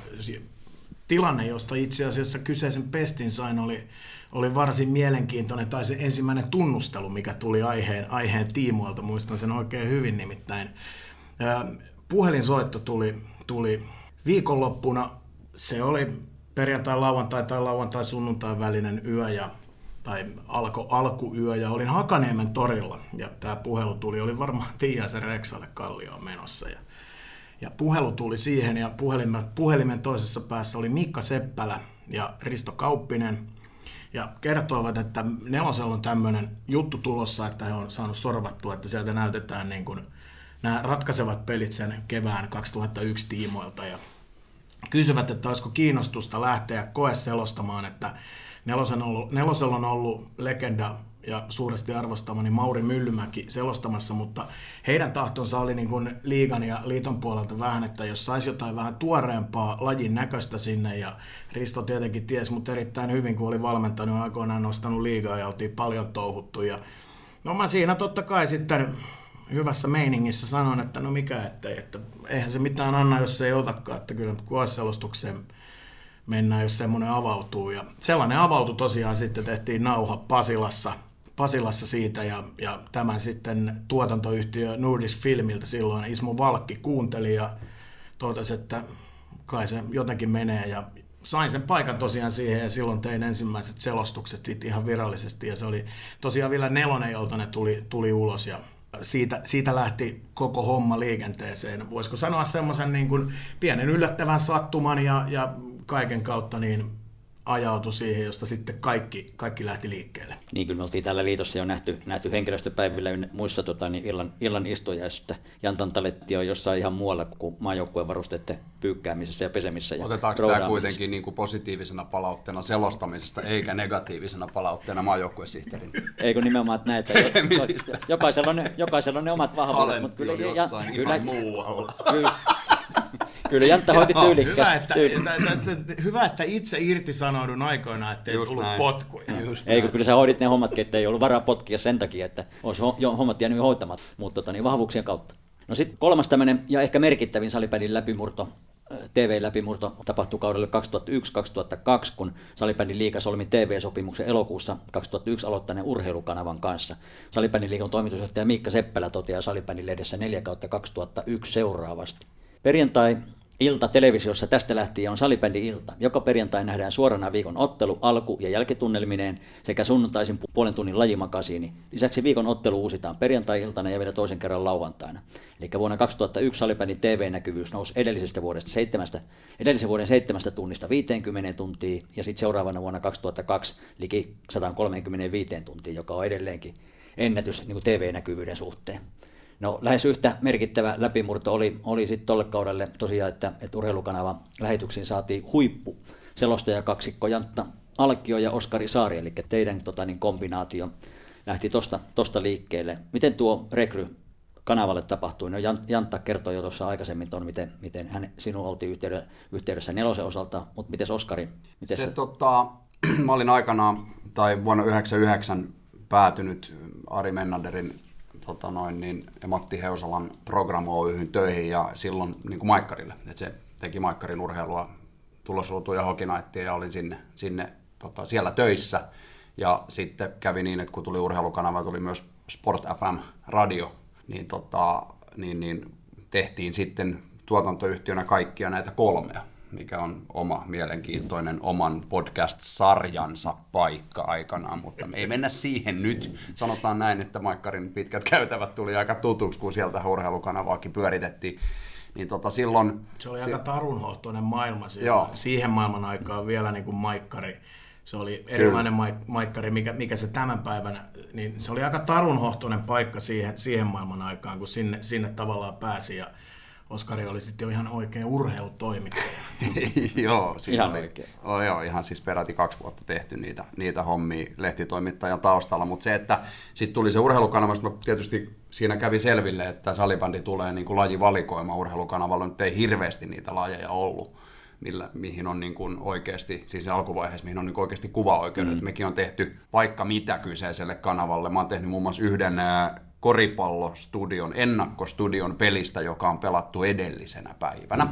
Tilanne, josta itse asiassa kyseisen pestin sain, oli, oli varsin mielenkiintoinen, tai se ensimmäinen tunnustelu, mikä tuli aiheen, aiheen tiimoilta, muistan sen oikein hyvin nimittäin. Puhelinsoitto tuli, tuli viikonloppuna, se oli perjantai, lauantai tai lauantai, sunnuntai välinen yö ja tai alko, alkuyö ja olin Hakaniemen torilla. Ja tämä puhelu tuli, oli varmaan Tiiaisen Reksalle kallioon menossa. Ja, ja puhelu tuli siihen ja puhelimen, puhelimen toisessa päässä oli Mikka Seppälä ja Risto Kauppinen ja kertoivat, että nelosella on tämmöinen juttu tulossa, että he on saanut sorvattua, että sieltä näytetään niin kuin nämä ratkaisevat pelit sen kevään 2001 tiimoilta ja kysyvät, että olisiko kiinnostusta lähteä koeselostamaan, että nelosella on ollut, nelosella on ollut legenda ja suuresti arvostamani Mauri Myllymäki selostamassa, mutta heidän tahtonsa oli niin kuin liigan ja liiton puolelta vähän, että jos saisi jotain vähän tuoreempaa lajin näköistä sinne, ja Risto tietenkin ties, mutta erittäin hyvin, kun oli valmentanut aikoinaan nostanut liigaa ja oltiin paljon touhuttu, ja no mä siinä totta kai sitten hyvässä meiningissä sanoin, että no mikä ettei, että eihän se mitään anna, jos se ei otakaan, että kyllä koeselostukseen mennään, jos semmoinen avautuu. Ja sellainen avautui tosiaan sitten, tehtiin nauha Pasilassa, Pasilassa siitä ja, ja tämän sitten tuotantoyhtiö Nordis Filmiltä silloin Ismo Valkki kuunteli ja totesi, että kai se jotenkin menee ja sain sen paikan tosiaan siihen ja silloin tein ensimmäiset selostukset ihan virallisesti ja se oli tosiaan vielä nelonen, jolta ne tuli, tuli ulos ja siitä, siitä lähti koko homma liikenteeseen. Voisiko sanoa semmoisen niin kuin pienen yllättävän sattuman ja, ja kaiken kautta niin ajautui siihen, josta sitten kaikki, kaikki lähti liikkeelle. Niin kyllä me oltiin täällä liitossa jo nähty, nähty henkilöstöpäivillä muissa tota, niin illan, illan istujaisista. Jantan Taletti on jossain ihan muualla kuin maajoukkueen varusteiden pyykkäämisessä ja pesemissä. Ja Otetaanko tämä kuitenkin niin kuin positiivisena palautteena selostamisesta, eikä negatiivisena palautteena maajoukkuesihteerin Eikö nimenomaan että näitä? Jokaisella on, ne, jokaisella on ne omat vahvuudet. Mutta kyllä, jossain ja, ihan muualla. Kyllä, Kyllä Jantta hoiti tyylikkästi. Hyvä, että, että, että, hyvä, että itse irtisanoudun aikoina, ettei Just tullut näin. potkuja. Just Eikö, kyllä sä hoidit ne hommatkin, että ei ollut varaa potkia sen takia, että olisi hommat jäänyt hoitamat, mutta tota, niin vahvuuksien kautta. No sitten kolmas tämmöinen ja ehkä merkittävin salibändin läpimurto TV-läpimurto tapahtui kaudelle 2001-2002, kun Salibändin liiga solmi TV-sopimuksen elokuussa 2001 aloittaneen urheilukanavan kanssa. Salibändin liigan toimitusjohtaja Miikka Seppälä toteaa Salibändin lehdessä 4 2001 seuraavasti. Perjantai ilta televisiossa tästä lähtien on salibändi ilta. Joka perjantai nähdään suorana viikon ottelu, alku- ja jälkitunnelmineen sekä sunnuntaisin puolen tunnin lajimakasiini. Lisäksi viikon ottelu uusitaan perjantai-iltana ja vielä toisen kerran lauantaina. Eli vuonna 2001 salibändin TV-näkyvyys nousi edellisestä vuodesta seitsemästä, edellisen vuoden seitsemästä tunnista 50 tuntia ja sitten seuraavana vuonna 2002 liki 135 tuntia, joka on edelleenkin ennätys niin TV-näkyvyyden suhteen. No lähes yhtä merkittävä läpimurto oli, oli sitten tolle kaudelle tosiaan, että, että urheilukanava lähetyksiin saatiin huippu selostaja kaksikko Jantta Alkio ja Oskari Saari, eli teidän tota, niin kombinaatio lähti tosta, tosta liikkeelle. Miten tuo rekry kanavalle tapahtui? No Jantta kertoi jo tuossa aikaisemmin ton, miten, miten hän sinun oltiin yhteydessä, yhteydessä nelosen osalta, mutta miten Oskari? Miten se, se... Tota, mä olin aikana tai vuonna 1999 päätynyt Ari Mennaderin tota noin, niin, ja Matti Heusalan Program töihin ja silloin niin kuin Maikkarille. Et se teki Maikkarin urheilua, tulosruutuja ja hokinaittia ja olin sinne, sinne tota, siellä töissä. Ja sitten kävi niin, että kun tuli urheilukanava, tuli myös Sport FM-radio, niin, tota, niin, niin tehtiin sitten tuotantoyhtiönä kaikkia näitä kolmea mikä on oma mielenkiintoinen oman podcast-sarjansa paikka aikanaan, mutta me ei mennä siihen nyt. Sanotaan näin, että Maikkarin pitkät käytävät tuli aika tutuksi, kun sieltä urheilukanavaakin pyöritettiin. Niin tota silloin, se oli aika tarunhohtoinen maailma Joo. siihen maailman aikaan vielä niin kuin Maikkari. Se oli erilainen Kyllä. maikkari, mikä, mikä se tämän päivänä, niin se oli aika tarunhohtoinen paikka siihen, siihen maailman aikaan, kun sinne, sinne tavallaan pääsi. Ja, Oskari oli sitten jo ihan oikein urheilutoimittaja. joo, ihan oli, oli, joo, ihan siis peräti kaksi vuotta tehty niitä, niitä hommia lehtitoimittajan taustalla, mutta se, että sitten tuli se urheilukanava, tietysti siinä kävi selville, että salibändi tulee niin kuin lajivalikoima urheilukanavalla, nyt ei hirveästi niitä lajeja ollut millä, mihin on niin kuin oikeasti, siis alkuvaiheessa, mihin on niin oikeasti kuvaoikeudet. Mm. Mekin on tehty vaikka mitä kyseiselle kanavalle. Mä oon tehnyt muun muassa yhden koripallostudion, ennakkostudion pelistä, joka on pelattu edellisenä päivänä,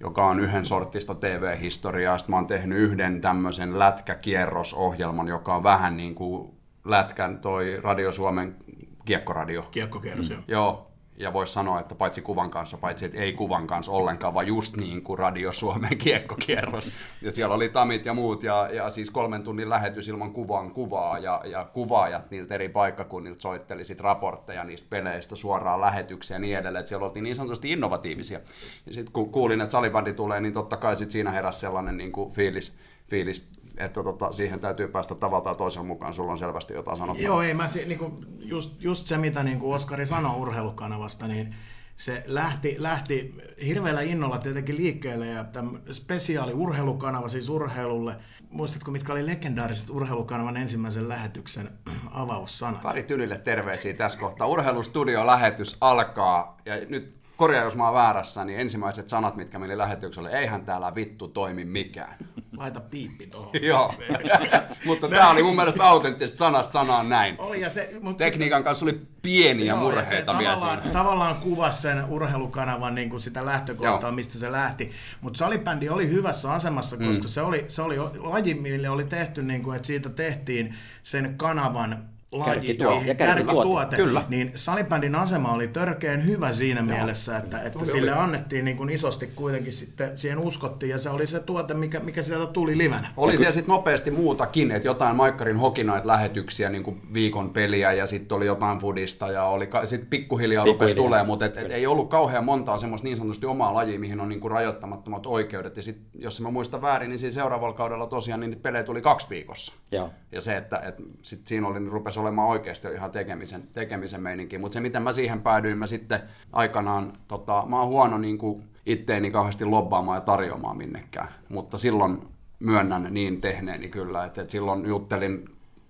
joka on yhden sortista TV-historiaa. Sitten mä oon tehnyt yhden tämmöisen lätkäkierrosohjelman, joka on vähän niin kuin lätkän toi Radio Suomen kiekkoradio. Kiekkokierros, mm. joo ja voisi sanoa, että paitsi kuvan kanssa, paitsi että ei kuvan kanssa ollenkaan, vaan just niin kuin Radio Suomen kiekkokierros. Ja siellä oli tamit ja muut, ja, ja siis kolmen tunnin lähetys ilman kuvan kuvaa, ja, ja kuvaajat niiltä eri paikkakunnilta soitteli sit raportteja niistä peleistä suoraan lähetyksiä ja niin edelleen, että siellä oltiin niin sanotusti innovatiivisia. Ja sitten kun kuulin, että salibändi tulee, niin totta kai sit siinä heräsi sellainen niin kuin fiilis, fiilis että tota, siihen täytyy päästä tavalla tai toisen mukaan, sulla on selvästi jotain sanottavaa. Joo, ei mä, niinku, just, just se mitä niinku Oskari sanoi urheilukanavasta, niin se lähti, lähti hirveällä innolla tietenkin liikkeelle ja tämä spesiaali urheilukanava siis urheilulle. Muistatko, mitkä oli legendaariset urheilukanavan ensimmäisen lähetyksen avaussanat? Kari Tylille terveisiä tässä kohtaa. Urheilustudio-lähetys alkaa ja nyt korjaa jos mä oon väärässä, niin ensimmäiset sanat, mitkä meillä lähetyksellä, eihän täällä vittu toimi mikään. Laita piippi tuohon. Joo, mutta tämä oli mun mielestä autenttista sanasta sanaan näin. Oli ja se, mutta Tekniikan se, kanssa oli pieniä joo, murheita vielä tavallaan, siinä. Tavallaan kuvasi sen urheilukanavan niin kuin sitä lähtökohtaa, joo. mistä se lähti. Mutta salibändi oli hyvässä asemassa, koska mm. se, oli, se oli laji, mille oli tehty, niin kuin, että siitä tehtiin sen kanavan laji Kärkituote. Ja kärkituote. Kyllä. niin salibändin asema oli törkeän hyvä siinä mielessä, että, että sille annettiin niin kuin isosti kuitenkin sitten, siihen uskottiin ja se oli se tuote, mikä, mikä sieltä tuli livenä. Oli siellä sitten nopeasti muutakin, että jotain Maikkarin hokinoit lähetyksiä, niin kuin viikon peliä ja sitten oli jotain fudista ja oli sitten pikkuhiljaa rupesi Pikkuhiljaa. tulee, mutta et, et ei ollut kauhean montaa semmoista niin sanotusti omaa lajia, mihin on niin kuin rajoittamattomat oikeudet. Ja sitten, jos mä muistan väärin, niin siinä seuraavalla kaudella tosiaan niin pelejä tuli kaksi viikossa. Joo. Ja se, että, että sit siinä oli, niin rupesi olemaan oikeasti ihan tekemisen, tekemisen meininki. Mutta se, miten mä siihen päädyin, mä sitten aikanaan, tota, mä oon huono niin kuin itteeni kauheasti lobbaamaan ja tarjoamaan minnekään. Mutta silloin myönnän niin tehneeni kyllä, että, että silloin juttelin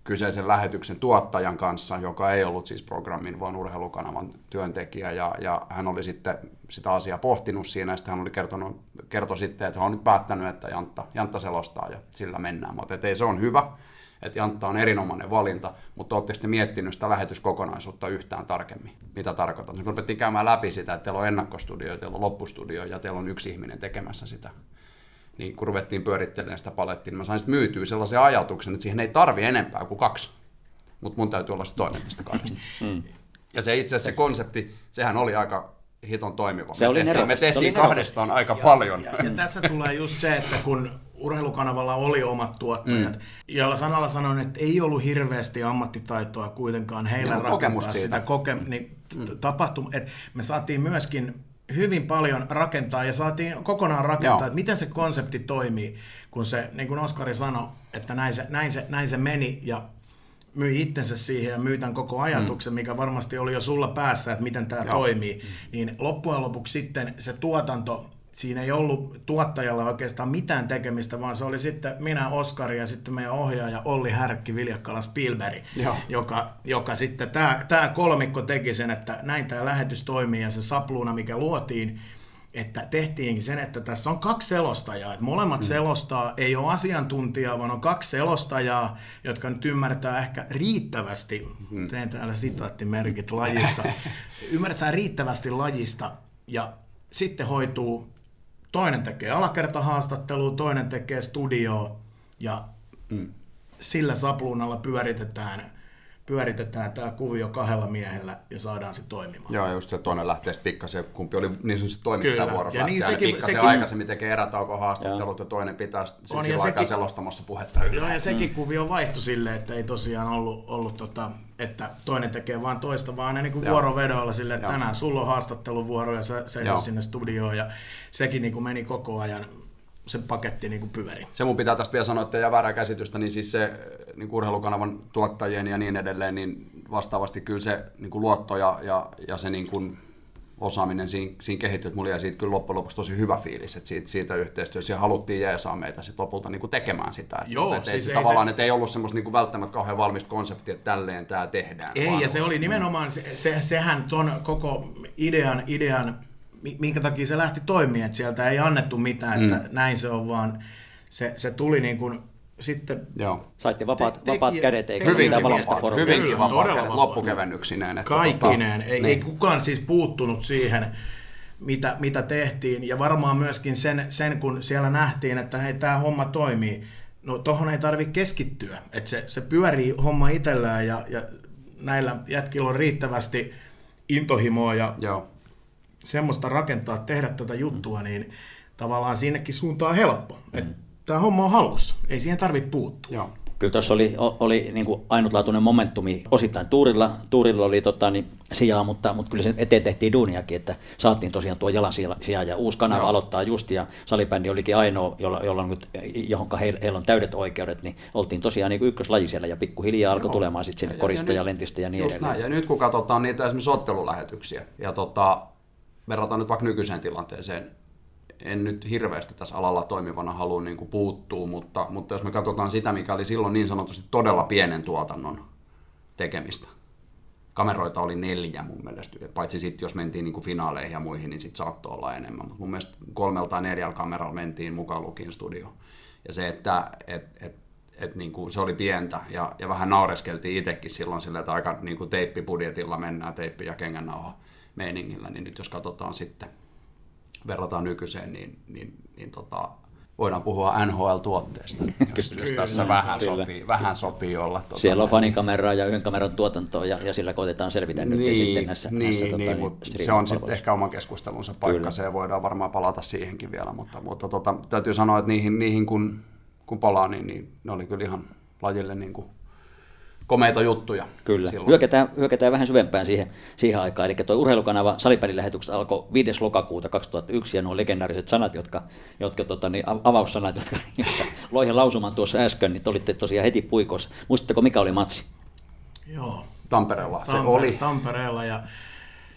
kyseisen lähetyksen tuottajan kanssa, joka ei ollut siis programmin, vaan urheilukanavan työntekijä, ja, ja hän oli sitten sitä asiaa pohtinut siinä, ja sitten hän oli kertonut, kertoi sitten, että hän on nyt päättänyt, että Jantta, Jantta selostaa, ja sillä mennään. Mutta ei se on hyvä, että Jantta on erinomainen valinta, mutta olette sitten miettinyt sitä lähetyskokonaisuutta yhtään tarkemmin, mitä tarkoitan. Me ruvettiin käymään läpi sitä, että teillä on ennakkostudio, teillä on loppustudio, ja teillä on yksi ihminen tekemässä sitä niin kun ruvettiin pyörittelemään sitä palettia, niin mä sain sitten myytyä sellaisen ajatuksen, että siihen ei tarvi enempää kuin kaksi. Mutta mun täytyy olla se toinen niistä kahdesta. Ja se itse asiassa se konsepti, sehän oli aika hiton toimiva. Se me oli tehtiin, nerokas, me se tehtiin oli nerokas. kahdestaan aika paljon. Ja, ja tässä tulee just se, että kun urheilukanavalla oli omat tuottajat, mm. joilla sanalla sanon, että ei ollut hirveästi ammattitaitoa kuitenkaan heillä Joo, rakentaa kokemusta sitä siitä. koke, niin mm. tapahtuma, että me saatiin myöskin hyvin paljon rakentaa ja saatiin kokonaan rakentaa, Joo. että miten se konsepti toimii, kun se, niin kuin Oskari sanoi, että näin se, näin se, näin se meni ja myi itsensä siihen ja myi tämän koko ajatuksen, mikä varmasti oli jo sulla päässä, että miten tämä Joo. toimii, niin loppujen lopuksi sitten se tuotanto, siinä ei ollut tuottajalla oikeastaan mitään tekemistä, vaan se oli sitten minä, Oskari ja sitten meidän ohjaaja Olli Härkki, Viljakkala Spielberg, Joo. joka, joka sitten tämä, tämä kolmikko teki sen, että näin tämä lähetys toimii ja se sapluuna, mikä luotiin, että tehtiinkin sen, että tässä on kaksi selostajaa, että molemmat mm. selostaa, ei ole asiantuntijaa, vaan on kaksi selostajaa, jotka nyt ymmärtää ehkä riittävästi, mm. teen täällä sitaattimerkit lajista, ymmärtää riittävästi lajista ja sitten hoituu, toinen tekee alakertahaastattelua, toinen tekee studioa ja mm. sillä sapluunalla pyöritetään, pyöritetään tämä kuvio kahdella miehellä ja saadaan se toimimaan. Joo, just se toinen lähtee sitten pikkasen, kumpi oli niin sanotusti toimittajavuorot. Ja niin sekin- pikkasen sekin- aikaisemmin tekee erätaukohaastattelut ja toinen pitää On, sitten ja sillä aikaa sekin- selostamassa puhetta yllä. Joo, ja sekin mm. kuvio vaihtui silleen, että ei tosiaan ollut, ollut tota, että toinen tekee vaan toista, vaan ne Joo. vuorovedoilla silleen, että Joo. tänään sulla on haastatteluvuoro ja sä, ehdot sinne studioon ja sekin niinku meni koko ajan, se paketti niinku pyöri. Se mun pitää tästä vielä sanoa, että jää väärää käsitystä, niin siis se niin urheilukanavan tuottajien ja niin edelleen, niin vastaavasti kyllä se niin kuin luotto ja, ja, ja se niin kuin osaaminen siinä, siinä kehittyy, että mulla jäi siitä kyllä loppujen lopuksi tosi hyvä fiilis, että siitä, siitä yhteistyössä ja haluttiin jeesaa meitä sit lopulta niin kuin tekemään sitä. Että, Joo, että siis ei, ei tavallaan, se- että ei ollut semmoista niin kuin välttämättä kauhean valmista konseptia, että tälleen tämä tehdään. Ei, vaan- ja se oli nimenomaan, se, se, sehän ton koko idean, idean, mi- minkä takia se lähti toimimaan, että sieltä ei annettu mitään, että Mm. näin se on, vaan se, se tuli niin kuin sitten Joo. Saitte vapaat, Te- vapaat tekijä- kädet, eikä hyvinkin vapaat, formia. hyvinkin vapaat todella kädet vapaat. loppukevennyksineen. Että Kaikkineen. tota, Ei, niin. ei kukaan siis puuttunut siihen, mitä, mitä tehtiin. Ja varmaan myöskin sen, sen kun siellä nähtiin, että hei, tämä homma toimii. No tohon ei tarvitse keskittyä. Että se, se pyörii homma itsellään ja, ja näillä jätkillä on riittävästi intohimoa ja Joo. semmoista rakentaa, tehdä tätä juttua, niin tavallaan sinnekin suuntaan helppo. Että tämä homma on hallussa. Ei siihen tarvitse puuttua. Joo. Kyllä tuossa oli, oli niin kuin ainutlaatuinen momentumi. Osittain tuurilla, tuurilla oli tota, niin, sijaa, mutta, mutta kyllä sen eteen tehtiin duuniakin, että saatiin tosiaan tuo jalan sijaa. Ja uusi kanava Joo. aloittaa just, ja salibändi olikin ainoa, jolla, jolla on nyt, johonka heillä, on täydet oikeudet, niin oltiin tosiaan niin ykköslaji siellä, ja pikkuhiljaa alkoi Joo. tulemaan sitten sinne Ja- korista ja ja, nyt- lentistä ja niin edelleen. näin. Ja nyt kun katsotaan niitä esimerkiksi ottelulähetyksiä ja tota, verrataan nyt vaikka nykyiseen tilanteeseen, en nyt hirveästi tässä alalla toimivana halua niin kuin puuttuu, mutta, mutta jos me katsotaan sitä, mikä oli silloin niin sanotusti todella pienen tuotannon tekemistä. Kameroita oli neljä mun mielestä, paitsi sitten jos mentiin niin kuin finaaleihin ja muihin, niin sitten saattoi olla enemmän. Mutta mun mielestä kolmelta tai neljällä kameralla mentiin mukaan lukien studio. Ja se, että et, et, et niin kuin se oli pientä ja, ja vähän naureskeltiin itsekin silloin sille, että aika niin kuin teippibudjetilla mennään, teippi- ja kengännauha meiningillä, niin nyt jos katsotaan sitten, verrataan nykyiseen, niin, niin, niin tota, voidaan puhua NHL-tuotteesta, jos, jos tässä vähän Kyllä. sopii, vähän sopii olla. Tota, Siellä on fanikameraa ja yhden kameran tuotantoa ja, ja sillä koitetaan selvitä nyt sitten näissä, niin, näissä niin, tota, niin, se on sitten ehkä oma keskustelunsa paikka, Kyllä. se voidaan varmaan palata siihenkin vielä, mutta, mutta tota, täytyy sanoa, että niihin, niihin kun, kun palaa, niin, niin ne oli kyllä ihan lajille niin kuin komeita juttuja. Kyllä. silloin. Hyökätään, hyökätään vähän syvempään siihen, siihen aikaan. Eli tuo urheilukanava Salipädin lähetykset alkoi 5. lokakuuta 2001 ja nuo legendaariset sanat, jotka, jotka tota, niin, av- avaussanat, jotka, jotka loihin lausuman tuossa äsken, niin te olitte tosiaan heti puikossa. Muistatteko mikä oli matsi? Joo. Tampereella se Tampe- oli. Tampereella ja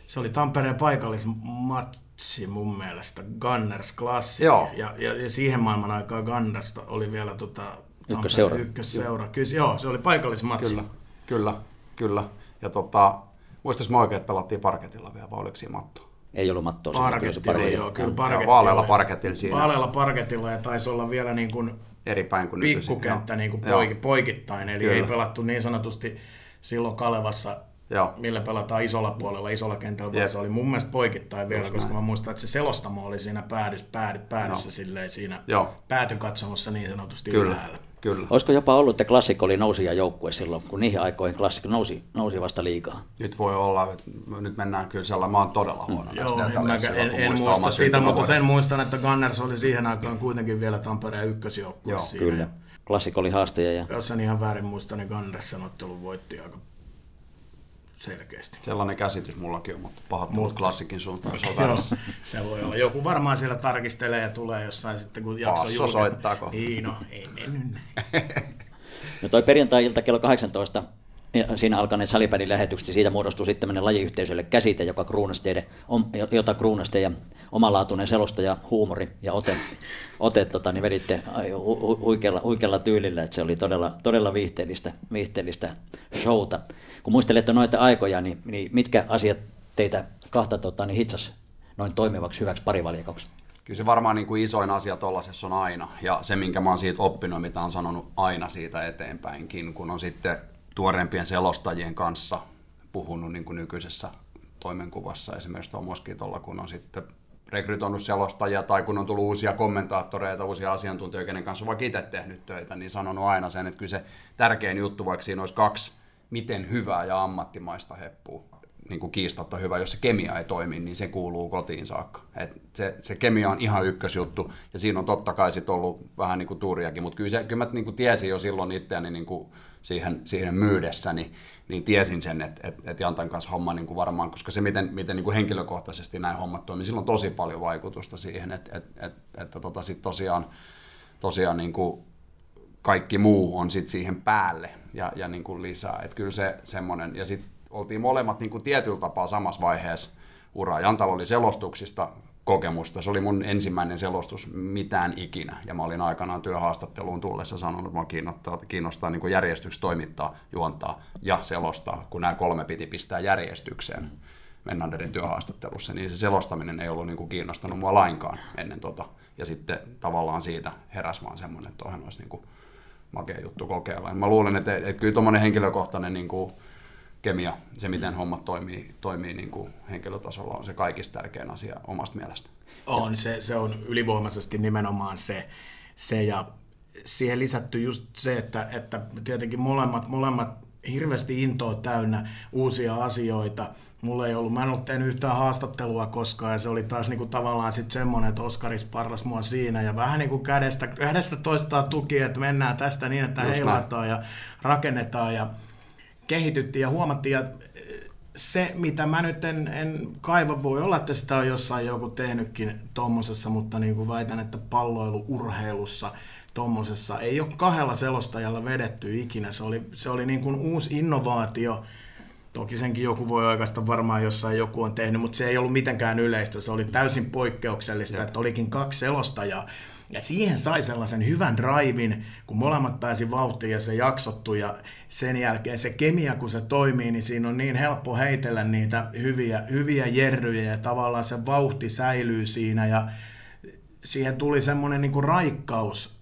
se oli Tampereen paikallismatsi mun mielestä, Gunners Classic. Joo. Ja, ja, ja, siihen maailman aikaan Gunners oli vielä tota, Ykkösseura. ykkösseura. Kyllä, joo, se oli paikallismatsi. Kyllä, kyllä, kyllä. Ja tota, muistais mä oikein, että pelattiin parketilla vielä, vai oliko siinä matto? Ei ollut mattoa. siinä, kyllä se Parketti oli, parketti. joo, kyllä vaalealla oli. parketilla siinä. Vaalealla parketilla ja taisi olla vielä niin kuin Eri päin kuin nykyisin. pikkukenttä niin kuin poik- poikittain, eli Kyllä. ei pelattu niin sanotusti silloin Kalevassa, Joo. millä pelataan isolla puolella, isolla kentällä, vaan se oli mun mielestä poikittain vielä, Just koska näin. mä muistan, että se selostamo oli siinä päädys, päädy, päädyssä Joo. silleen siinä Joo. päätykatsomossa niin sanotusti Kyllä, ylhäällä. Kyllä. Olisiko jopa ollut, että Classic oli nousija joukkue silloin, kun niihin aikoihin Classic nousi, nousi vasta liikaa? Nyt voi olla, että nyt mennään kyllä sellainen, mä oon todella huono näissä Joo, en, mäkään- en, en muista sitä, mutta sen muistan, että Gunners oli siihen aikaan kuitenkin vielä Tampereen ykkösjoukkue Joo, siinä. Kyllä. Classic oli haastaja ja Jos en ihan väärin muista, niin Gunners sen ottelun voitti aika selkeästi. Sellainen käsitys mullakin on, mutta pahoittelut Mutta- klassikin suuntaan, jos on se voi olla. Joku varmaan siellä tarkistelee ja tulee jossain sitten, kun jakso Passo julkaistaan. soittaa kohta. Niin, no, ei mennyt näin. No toi perjantai-ilta kello 18 ja siinä alkaneet salipädin lähetykset, ja siitä muodostui sitten tämmöinen lajiyhteisölle käsite, joka om- jota kruunasi teidän omalaatuinen selostaja, huumori ja ote, ote tota, niin veditte huikealla, huikealla tyylillä, että se oli todella, todella viihteellistä, viihteellistä showta. Kun muistelette noita aikoja, niin, niin mitkä asiat teitä kahta tota, niin hitsas noin toimivaksi hyväksi parivaljakoksi? Kyllä se varmaan niin kuin isoin asia tuollaisessa on aina, ja se minkä mä oon siitä oppinut, mitä on sanonut aina siitä eteenpäinkin, kun on sitten tuoreempien selostajien kanssa puhunut niin kuin nykyisessä toimenkuvassa, esimerkiksi tuolla Moskitolla, kun on sitten rekrytoinut selostajia tai kun on tullut uusia kommentaattoreita, uusia asiantuntijoita, kenen kanssa on vaikka itse tehnyt töitä, niin sanonut aina sen, että kyllä se tärkein juttu, vaikka siinä olisi kaksi miten hyvää ja ammattimaista heppua, niin kuin kiistatta hyvä, jos se kemia ei toimi, niin se kuuluu kotiin saakka. Et se, se kemia on ihan ykkösjuttu, ja siinä on totta kai sit ollut vähän niin kuin tuuriakin, mutta kyllä, se, kyllä mä niin kuin tiesin jo silloin itseäni niin kuin siihen, siihen myydessäni, niin tiesin sen, että et, et Jantan kanssa homma niin kuin varmaan, koska se miten, miten niin kuin henkilökohtaisesti näin hommat toimii, sillä on tosi paljon vaikutusta siihen, että et, et, että tota sit tosiaan, tosiaan niin kuin kaikki muu on sitten siihen päälle ja, ja niin kuin lisää. Et kyllä se semmoinen, ja sitten oltiin molemmat niin kuin tietyllä tapaa samassa vaiheessa uraa. Jantalla oli selostuksista kokemusta. Se oli mun ensimmäinen selostus mitään ikinä. Ja mä olin aikanaan työhaastatteluun tullessa sanonut, että mä kiinnostaa, kiinnostaa niin kuin järjestyksi toimittaa, juontaa ja selostaa, kun nämä kolme piti pistää järjestykseen Menanderin työhaastattelussa, niin se selostaminen ei ollut niin kuin kiinnostanut mua lainkaan ennen tota. Ja sitten tavallaan siitä heräs vaan semmoinen, että olisi niin kuin makea juttu kokeilla. Ja mä luulen, että, että kyllä tuommoinen henkilökohtainen niin kuin kemia, se miten hommat toimii, toimii niin kuin henkilötasolla, on se kaikista tärkein asia omasta mielestä. On, se, se on ylivoimaisesti nimenomaan se, se ja siihen lisätty just se, että, että tietenkin molemmat, molemmat hirveästi intoa täynnä uusia asioita. Mulla ei ollut, mä en ollut tehnyt yhtään haastattelua koskaan ja se oli taas niinku tavallaan sitten semmoinen, että Oskari sparras mua siinä ja vähän niinku kädestä, kädestä toistaa tuki, että mennään tästä niin, että Just heilataan ja rakennetaan ja kehityttiin ja huomattiin, että se, mitä mä nyt en, en kaiva, voi olla, että sitä on jossain joku tehnytkin tommosessa, mutta niin kuin väitän, että palloiluurheilussa tommosessa ei ole kahdella selostajalla vedetty ikinä. Se oli, se oli niin kuin uusi innovaatio. Toki senkin joku voi oikeastaan varmaan jossain joku on tehnyt, mutta se ei ollut mitenkään yleistä. Se oli täysin poikkeuksellista, Jep. että olikin kaksi selostajaa. Ja siihen sai sellaisen hyvän drivin, kun molemmat pääsi vauhtiin ja se jaksottui ja sen jälkeen se kemia, kun se toimii, niin siinä on niin helppo heitellä niitä hyviä, hyviä jerryjä ja tavallaan se vauhti säilyy siinä ja siihen tuli semmoinen niin kuin raikkaus,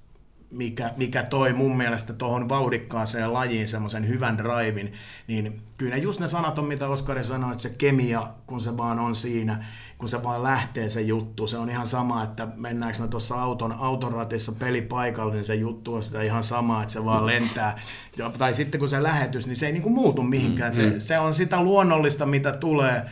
mikä, mikä toi mun mielestä tuohon vauhdikkaaseen lajiin semmoisen hyvän drivin, niin kyllä ne just ne sanat on, mitä Oskari sanoi, että se kemia, kun se vaan on siinä, kun se vaan lähtee se juttu. Se on ihan sama, että mennäänkö me tuossa auton, auton ratissa pelipaikalle, niin se juttu on sitä ihan sama, että se vaan lentää. Ja, tai sitten kun se lähetys, niin se ei niinku muutu mihinkään. Se, se on sitä luonnollista, mitä tulee.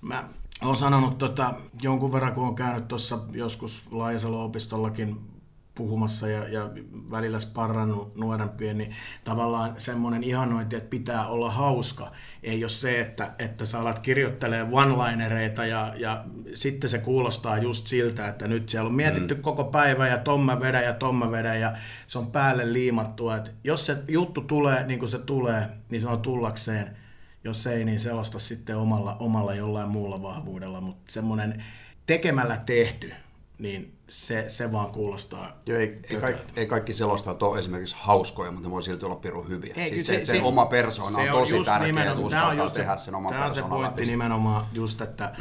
Mä olen sanonut tota, jonkun verran, kun on käynyt tuossa joskus Laajasalo-opistollakin puhumassa ja, ja välillä sparrannut nuorempien, niin tavallaan semmoinen ihanointi, että pitää olla hauska. Ei ole se, että, että sä alat kirjoittelee one-linereita ja, ja sitten se kuulostaa just siltä, että nyt siellä on mietitty mm. koko päivä ja tomma vedä ja tomma vedä ja se on päälle liimattua. Että jos se juttu tulee niin kuin se tulee, niin se on tullakseen. Jos ei, niin selosta sitten omalla, omalla jollain muulla vahvuudella, mutta semmoinen tekemällä tehty, niin se, se vaan kuulostaa Joo, ei, ei, kaikki, ei kaikki selostajat ole esimerkiksi hauskoja, mutta ne voi silti olla pirun hyviä. Ei, siis se- se, se, se- oma persoona on, tosi just tärkeä, että uskaltaa just tehdä sen oman Tämä on se persoonan pointti läpi. nimenomaan just, että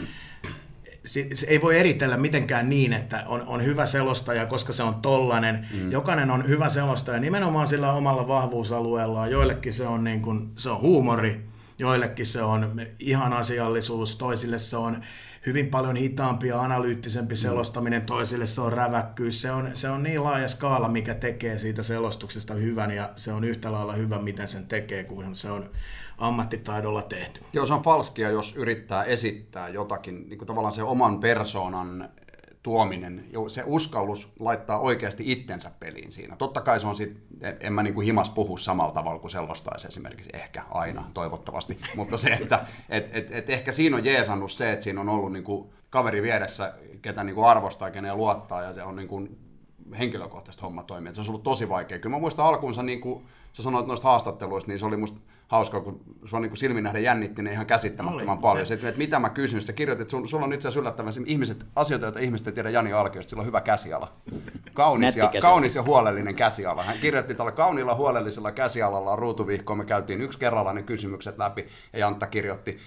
se, se ei voi eritellä mitenkään niin, että on, on hyvä selostaja, koska se on tollanen. Mm. Jokainen on hyvä selostaja nimenomaan sillä omalla vahvuusalueellaan. Joillekin se on, niin kuin, se on huumori, joillekin se on ihan asiallisuus, toisille se on hyvin paljon hitaampi ja analyyttisempi selostaminen, toisille se on räväkkyys. Se on, se on niin laaja skaala, mikä tekee siitä selostuksesta hyvän ja se on yhtä lailla hyvä, miten sen tekee, kun se on ammattitaidolla tehty. Joo, se on falskia, jos yrittää esittää jotakin, niin kuin tavallaan se oman persoonan tuominen, se uskallus laittaa oikeasti itsensä peliin siinä. Totta kai se on sit, en mä niin kuin himas puhu samalla tavalla kuin selostaisi esimerkiksi, ehkä aina, toivottavasti, mutta se, että et, et, et ehkä siinä on jeesannut se, että siinä on ollut niin kuin kaveri vieressä, ketä niin kuin arvostaa, keneen luottaa, ja se on niin kuin henkilökohtaisesti homma toimii. Et se olisi ollut tosi vaikea. Kyllä mä muistan alkuunsa, niin kuin sä sanoit noista haastatteluista, niin se oli musta hauskaa, kun sua niin silmin nähden jännitti ne ihan käsittämättömän Oli. paljon. Se- että mitä mä kysyn, sä kirjoitit, sun, sulla on itse asiassa yllättävän se- ihmiset, asioita, joita ihmiset ei tiedä Jani Alkiosta, sillä on hyvä käsiala. Kaunis ja, käsiala. kaunis ja huolellinen käsiala. Hän kirjoitti tällä kauniilla huolellisella käsialalla ruutuvihkoon, me käytiin yksi kerralla ne kysymykset läpi, ja Jantta kirjoitti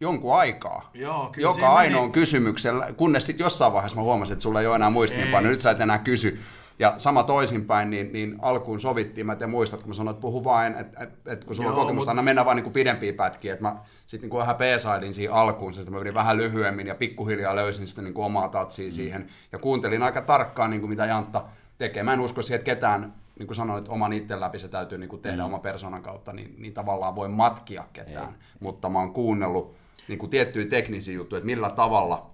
jonkun aikaa. Joo, kyllä Joka siinä meni- ainoan kysymyksellä, kunnes sitten jossain vaiheessa mä huomasin, että sulla ei ole enää muistiinpanoja, nyt sä et enää kysy. Ja sama toisinpäin, niin, niin alkuun sovittiin, mä en tiedä muistat, kun mä sanoin, että puhu vain, että et, et, kun sulla on Joo, kokemusta, mut- aina mennä vaan niin pidempiä pätkiä, että mä sitten niin vähän peesailin siinä alkuun, sitten mä vedin vähän lyhyemmin ja pikkuhiljaa löysin sitä niin kuin omaa tatsia siihen. Ja kuuntelin aika tarkkaan, niin kuin mitä Jantta tekee. Mä en usko siihen, että ketään, niin kuin sanoin, että oman itse läpi se täytyy niin kuin tehdä mm. oman persoonan kautta, niin, niin tavallaan voi matkia ketään, mutta mä oon kuunnellut niin kuin tiettyjä teknisiä juttuja, että millä tavalla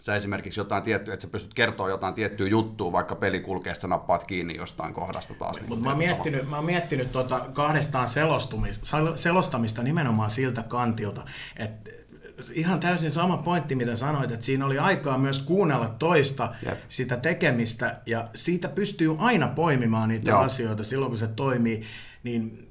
sä esimerkiksi jotain tiettyä, että sä pystyt kertoa jotain tiettyä juttua, vaikka peli kulkee, sä nappaat kiinni jostain kohdasta taas. niin Mutta mä oon miettinyt, mä oon miettinyt tuota kahdestaan selostamista nimenomaan siltä kantilta, että ihan täysin sama pointti, mitä sanoit, että siinä oli aikaa myös kuunnella toista Jep. sitä tekemistä, ja siitä pystyy aina poimimaan niitä Joo. asioita silloin, kun se toimii, niin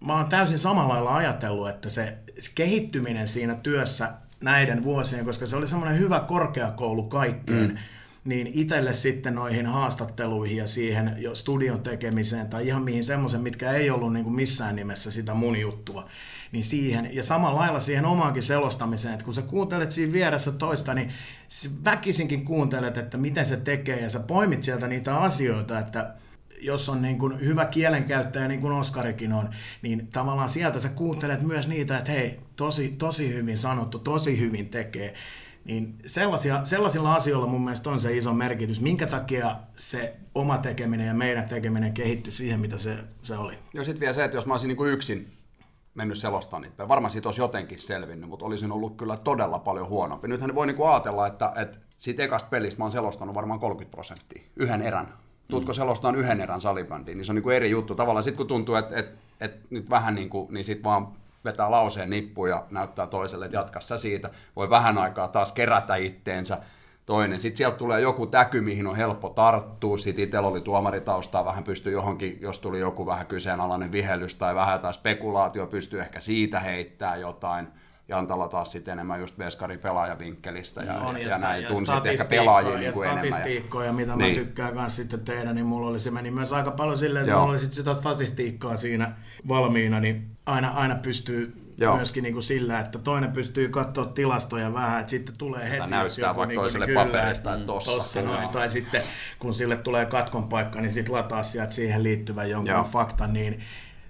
mä oon täysin samalla lailla ajatellut, että se kehittyminen siinä työssä näiden vuosien, koska se oli semmoinen hyvä korkeakoulu kaikkeen, mm. niin itselle sitten noihin haastatteluihin ja siihen jo studion tekemiseen tai ihan mihin semmoisen, mitkä ei ollut niin kuin missään nimessä sitä mun juttua, niin siihen, ja samalla lailla siihen omaankin selostamiseen, että kun sä kuuntelet siinä vieressä toista, niin väkisinkin kuuntelet, että miten se tekee, ja sä poimit sieltä niitä asioita, että jos on niin kuin hyvä kielenkäyttäjä, niin kuin Oskarikin on, niin tavallaan sieltä sä kuuntelet myös niitä, että hei, tosi, tosi hyvin sanottu, tosi hyvin tekee. Niin sellaisia, sellaisilla asioilla mun mielestä on se iso merkitys, minkä takia se oma tekeminen ja meidän tekeminen kehittyi siihen, mitä se, se oli. Ja sitten vielä se, että jos mä olisin niin kuin yksin mennyt selostamaan niitä, varmaan siitä olisi jotenkin selvinnyt, mutta olisin ollut kyllä todella paljon huonompi. Nythän voi niinku ajatella, että, että siitä ekasta pelistä mä oon selostanut varmaan 30 prosenttia, yhden erän. Tuutko selostaan yhden erän salibändiin, niin se on niinku eri juttu. Tavallaan sitten kun tuntuu, että, että, että nyt vähän niin kuin, niin sitten vaan vetää lauseen nippuun ja näyttää toiselle, että jatka sä siitä. Voi vähän aikaa taas kerätä itteensä toinen. Sitten sieltä tulee joku täky, mihin on helppo tarttua. Sitten itsellä oli tuomaritaustaa, vähän pystyi johonkin, jos tuli joku vähän kyseenalainen vihellys tai vähän jotain spekulaatio, pystyy ehkä siitä heittää jotain. Ja Antala taas sitten enemmän just veskari pelaajavinkkelistä ja, On, ja, sta- näin. Tunsi ehkä statistiikkoja- pelaajia ja niin kuin enemmän. statistiikkoja, mitä Niin. mä tykkään myös sitten tehdä, niin mulla oli, se meni myös aika paljon silleen, että Joo. mulla oli sit sitä statistiikkaa siinä valmiina, niin aina, aina pystyy Joo. myöskin niin kuin sillä, että toinen pystyy katsoa tilastoja vähän, että sitten tulee heti, Tai jos näyttää joku vaikka niin kuin, toiselle niin kyllä, paperista, että että tossa. tossa noin, tai sitten kun sille tulee katkon paikka, niin sitten lataa sieltä siihen liittyvän jonkun Joo. faktan, niin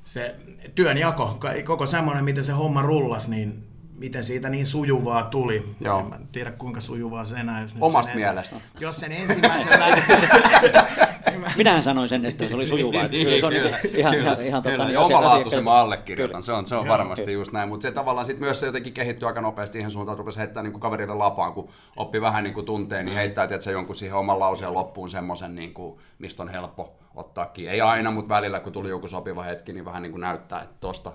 se työnjako, koko semmoinen, miten se homma rullas, niin miten siitä niin sujuvaa tuli. Joo. En mä tiedä kuinka sujuvaa se enää. Jos nyt Omasta sen ensi- mielestä. Jos sen ensimmäisen Minähän sanoin sen, että se oli sujuvaa. että kyllä se on kyllä, ihan, kyllä, ihan, ihan kyllä. tota, omalaatuisen mä allekirjoitan, Kyllä. se on, se on Joo, varmasti kyllä. just näin, mutta se tavallaan sitten myös se jotenkin kehittyi aika nopeasti siihen suuntaan, että rupesi heittää niin kaverille lapaan, kun oppi vähän niin kuin tunteen, niin heittää että se jonkun siihen oman lauseen loppuun semmoisen, niin kuin, mistä on helppo ottaa kiinni. Ei aina, mutta välillä kun tuli joku sopiva hetki, niin vähän niin kuin näyttää, että tosta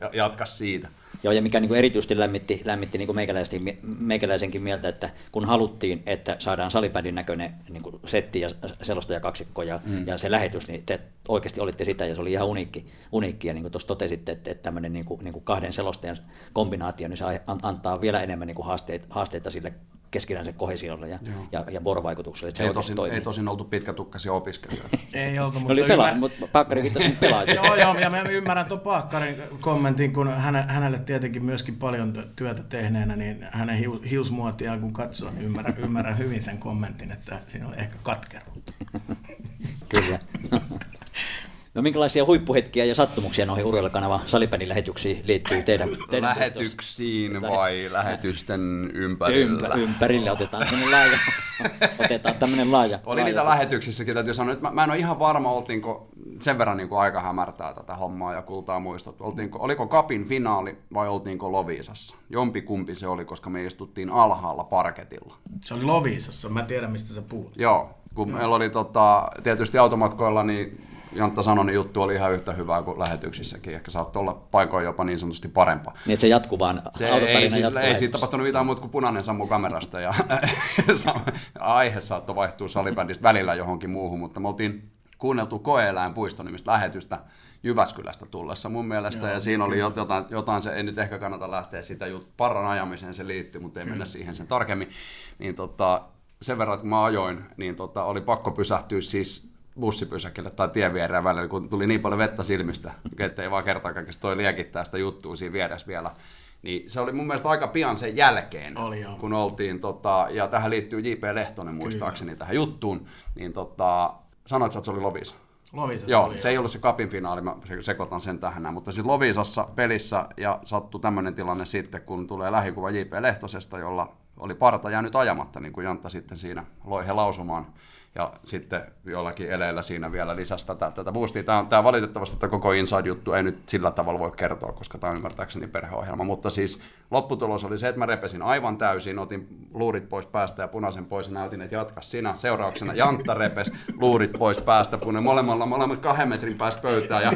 ja- jatka siitä. Ja mikä niin kuin erityisesti lämmitti, lämmitti niin kuin meikäläisenkin, meikäläisenkin mieltä, että kun haluttiin, että saadaan salipädin näköinen niin kuin setti ja selostaja kaksikko ja, mm. ja se lähetys, niin te oikeasti olitte sitä ja se oli ihan uniikki. uniikki ja niin kuin tuossa totesitte, että, että tämmöinen niin kuin, niin kuin kahden selostajan kombinaatio, niin se an- antaa vielä enemmän niin kuin haasteita, haasteita sille keskinäisen kohesiolle ja, ja, ja vuorovaikutukselle. Että se Ei tosin, toimii. ei tosin oltu pitkätukkaisia opiskelijoita. Ei oltu, mutta oli pelaa, ymmär- mutta Pakkari viittasi pelaajia. Joo, joo, ja mä ymmärrän tuon Paakkarin kommentin, kun häne, hänelle tietenkin myöskin paljon työtä tehneenä, niin hänen hiu- hiusmuotiaan kun katsoo, niin ymmärrän, ymmärrän hyvin sen kommentin, että siinä oli ehkä katkeruutta. Kyllä. No minkälaisia huippuhetkiä ja sattumuksia noihin Urheilukanava salibändin lähetyksiin liittyy teidän, teidän Lähetyksiin Lähe- vai lähetysten ympärillä? Ympä, ympärille otetaan tämmöinen laaja, otetaan tämmöinen laaja. Oli laaja niitä lähetyksissäkin, täytyy sanoa, että mä, mä en ole ihan varma, oltiinko sen verran niin kuin aika hämärtää tätä hommaa ja kultaa muistot. Oltiinko, oliko Kapin finaali vai oltiinko Loviisassa? Jompi kumpi se oli, koska me istuttiin alhaalla parketilla. Se oli Loviisassa, mä tiedän mistä sä puhut. Joo, kun meillä oli tota, tietysti automatkoilla, niin Jantta sanoi, niin juttu oli ihan yhtä hyvää kuin lähetyksissäkin. Ehkä saattoi olla paikoin jopa niin sanotusti parempaa. Niin, että se jatkuu vaan, Se ei, siis, jatkuu ei siitä tapahtunut mitään muuta kuin punainen sammu kamerasta ja aihe saattoi vaihtua salibändistä välillä johonkin muuhun, mutta me oltiin kuunneltu koeeläinpuiston nimistä lähetystä Jyväskylästä tullessa mun mielestä, Joo, ja siinä oli jotain, jotain, se ei nyt ehkä kannata lähteä sitä jut, parran ajamiseen se liittyy, mutta ei mennä siihen sen tarkemmin, niin tota, sen verran, että kun mä ajoin, niin tota, oli pakko pysähtyä siis bussipysäkille tai tien viereen välillä, kun tuli niin paljon vettä silmistä, että ei vaan kertaa kaikesta toi liekittää sitä juttua siinä vieressä vielä. Niin se oli mun mielestä aika pian sen jälkeen, Oli joo. kun oltiin, tota, ja tähän liittyy J.P. Lehtonen muistaakseni tähän juttuun, niin tota, sanoit, että se oli Lovisa. Loviisassa Joo, oli. se ei ollut se kapin finaali, mä se- sekoitan sen tähän mutta siis Lovisassa pelissä ja sattui tämmöinen tilanne sitten, kun tulee lähikuva J.P. Lehtosesta, jolla oli parta jäänyt ajamatta, niin kuin Jantta sitten siinä loi he lausumaan. Ja sitten jollakin eleillä siinä vielä lisäsi tätä, tätä boostia. Tämä, on, tämä valitettavasti tämä koko Inside-juttu ei nyt sillä tavalla voi kertoa, koska tämä on ymmärtääkseni perheohjelma. Mutta siis lopputulos oli se, että mä repesin aivan täysin, otin luurit pois päästä ja punaisen pois ja näytin, että jatka sinä. Seurauksena Jantta repes luurit pois päästä, punainen molemmilla, molemmat kahden metrin päästä pöytään ja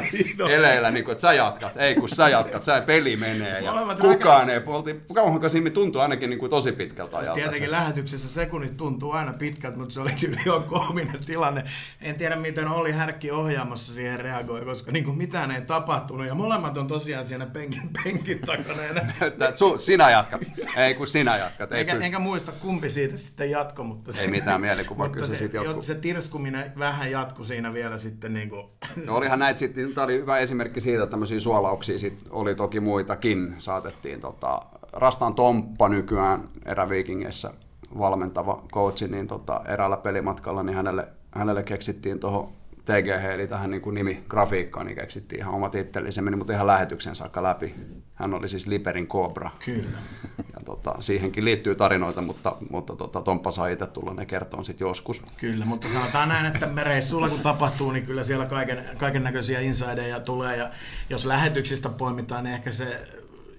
eleillä, niin kuin, että sä jatkat. Ei kun sä jatkat, sä peli menee. Ja Molemmat kukaan ei, oltiin, siinä tuntui ainakin niin kuin tosi pitkältä ajalta. se. Tietenkin lähetyksessä sekunnit tuntuu aina pitkältä, mutta se oli kyllä jo koominen tilanne. En tiedä, miten oli Härkki ohjaamassa siihen reagoi, koska niin kuin mitään ei tapahtunut. Ja molemmat on tosiaan siinä penkin, penkin takana. Ja nä- Että su, sinä jatkat. Ei kun sinä jatkat. Ei Enkä, pysty. enkä muista kumpi siitä sitten jatko, mutta se, Ei mitään mielikuvaa, kyllä se se, siitä jatkuu. jo- se tirskuminen vähän jatkui siinä vielä sitten niin kuin, No olihan näitä sitten, tämä oli hyvä esimerkki siitä, että tämmöisiä suolauksia sit oli toki muitakin. Saatettiin tota, Rastaan Tomppa nykyään eräviikingeissä valmentava coachi, niin tota, eräällä pelimatkalla, niin hänelle, hänelle keksittiin tuohon TGH, eli tähän niin kuin nimigrafiikkaan, niin keksittiin ihan oma titteli. Se meni mutta ihan lähetyksen saakka läpi. Hän oli siis Liperin Cobra. kyllä. Ja tota, siihenkin liittyy tarinoita, mutta, mutta tota, Tomppa saa itse tulla ne kertoon sitten joskus. Kyllä, mutta sanotaan näin, että reissulla kun tapahtuu, niin kyllä siellä kaiken, kaiken näköisiä insideja tulee. Ja jos lähetyksistä poimitaan, niin ehkä se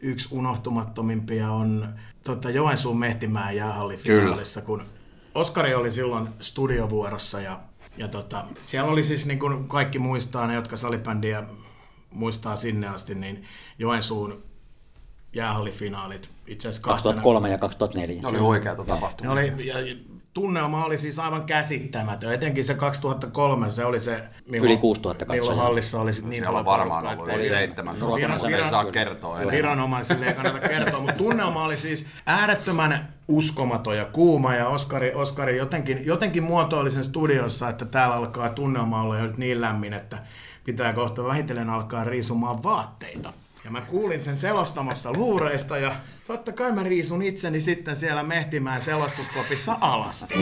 yksi unohtumattomimpia on tota, Joensuun Mehtimäen jäähallifinaalissa, kun Oskari oli silloin studiovuorossa ja, ja tota, siellä oli siis niin kuin kaikki muistaa, ne jotka salibändiä muistaa sinne asti, niin Joensuun jäähallifinaalit itse asiassa kahtena- 2003 ja 2004. Ne oli huikeata ne tapahtumaa. oli, ja tunnelma oli siis aivan käsittämätön. Etenkin se 2003, se oli se, milloin, Yli 6000 milloin hallissa oli sit niin Siellä varmaan ollut yli ei- seitsemän. Viran, viran, saa kertoa enemmän. Viranomaisille ei kannata kertoa, mutta tunnelma oli siis äärettömän uskomaton ja kuuma ja Oskari, Oskari jotenkin, jotenkin muotoili sen studiossa, että täällä alkaa tunnelma olla jo nyt niin lämmin, että pitää kohta vähitellen alkaa riisumaan vaatteita. Ja mä kuulin sen selostamassa luureista ja totta kai mä riisun itseni sitten siellä Mehtimään selostuskopissa alasti.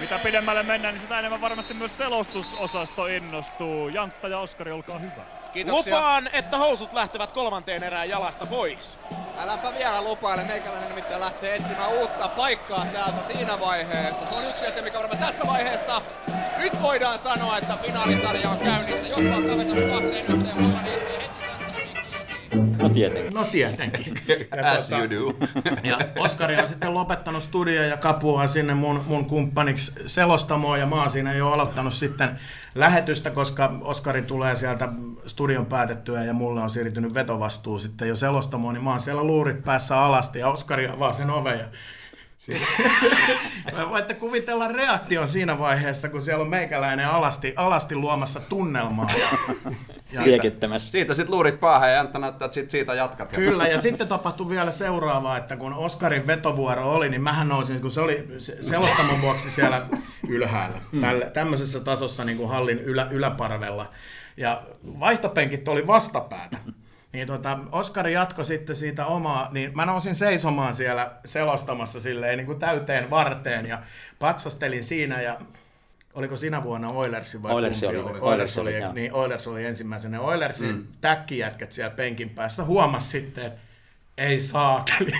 Mitä pidemmälle mennään, niin sitä enemmän varmasti myös selostusosasto innostuu. Jantta ja Oskari, olkaa hyvä. Kiitoksia. Lupaan, että housut lähtevät kolmanteen erään jalasta pois. Äläpä vielä lupaile, meikäläinen nimittäin lähtee etsimään uutta paikkaa täältä siinä vaiheessa. Se on yksi asia, mikä varmaan tässä vaiheessa. Nyt voidaan sanoa, että finaalisarja on käynnissä. Jos vaikka vetänyt kahteen yhteen niin iskee heti No tietenkin. No tietenkin. As you do. Ja Oskari on sitten lopettanut studio ja kapua sinne mun, mun kumppaniksi selostamoon ja mä oon siinä jo aloittanut sitten lähetystä, koska Oskari tulee sieltä studion päätettyä ja mulle on siirtynyt vetovastuu sitten jo selostamoon, niin mä oon siellä luurit päässä alasti ja Oskari avaa sen oven ja Voitte kuvitella reaktion siinä vaiheessa, kun siellä on meikäläinen alasti, alasti luomassa tunnelmaa. Ja, Liekittämässä. Siitä sitten luurit päähän ja Jantta näyttää, että sit siitä jatkat. Kyllä, ja sitten tapahtui vielä seuraavaa, että kun Oskarin vetovuoro oli, niin mähän nousin, kun se oli se- selostamon vuoksi siellä ylhäällä, tällä, tämmöisessä tasossa niin kuin hallin ylä, yläparvella. Ja vaihtopenkit oli vastapäätä. Niin tota, Oskari jatkoi sitten siitä omaa, niin mä nousin seisomaan siellä selostamassa silleen niin kuin täyteen varteen ja patsastelin siinä ja Oliko sinä vuonna Oilersi vai Oilers kumpi oli, Oilers, Oilers oli, oli, niin Oilers oli ensimmäisenä. Oilersin mm. täkkijätkät siellä penkin päässä huomas sitten, että ei saakeli.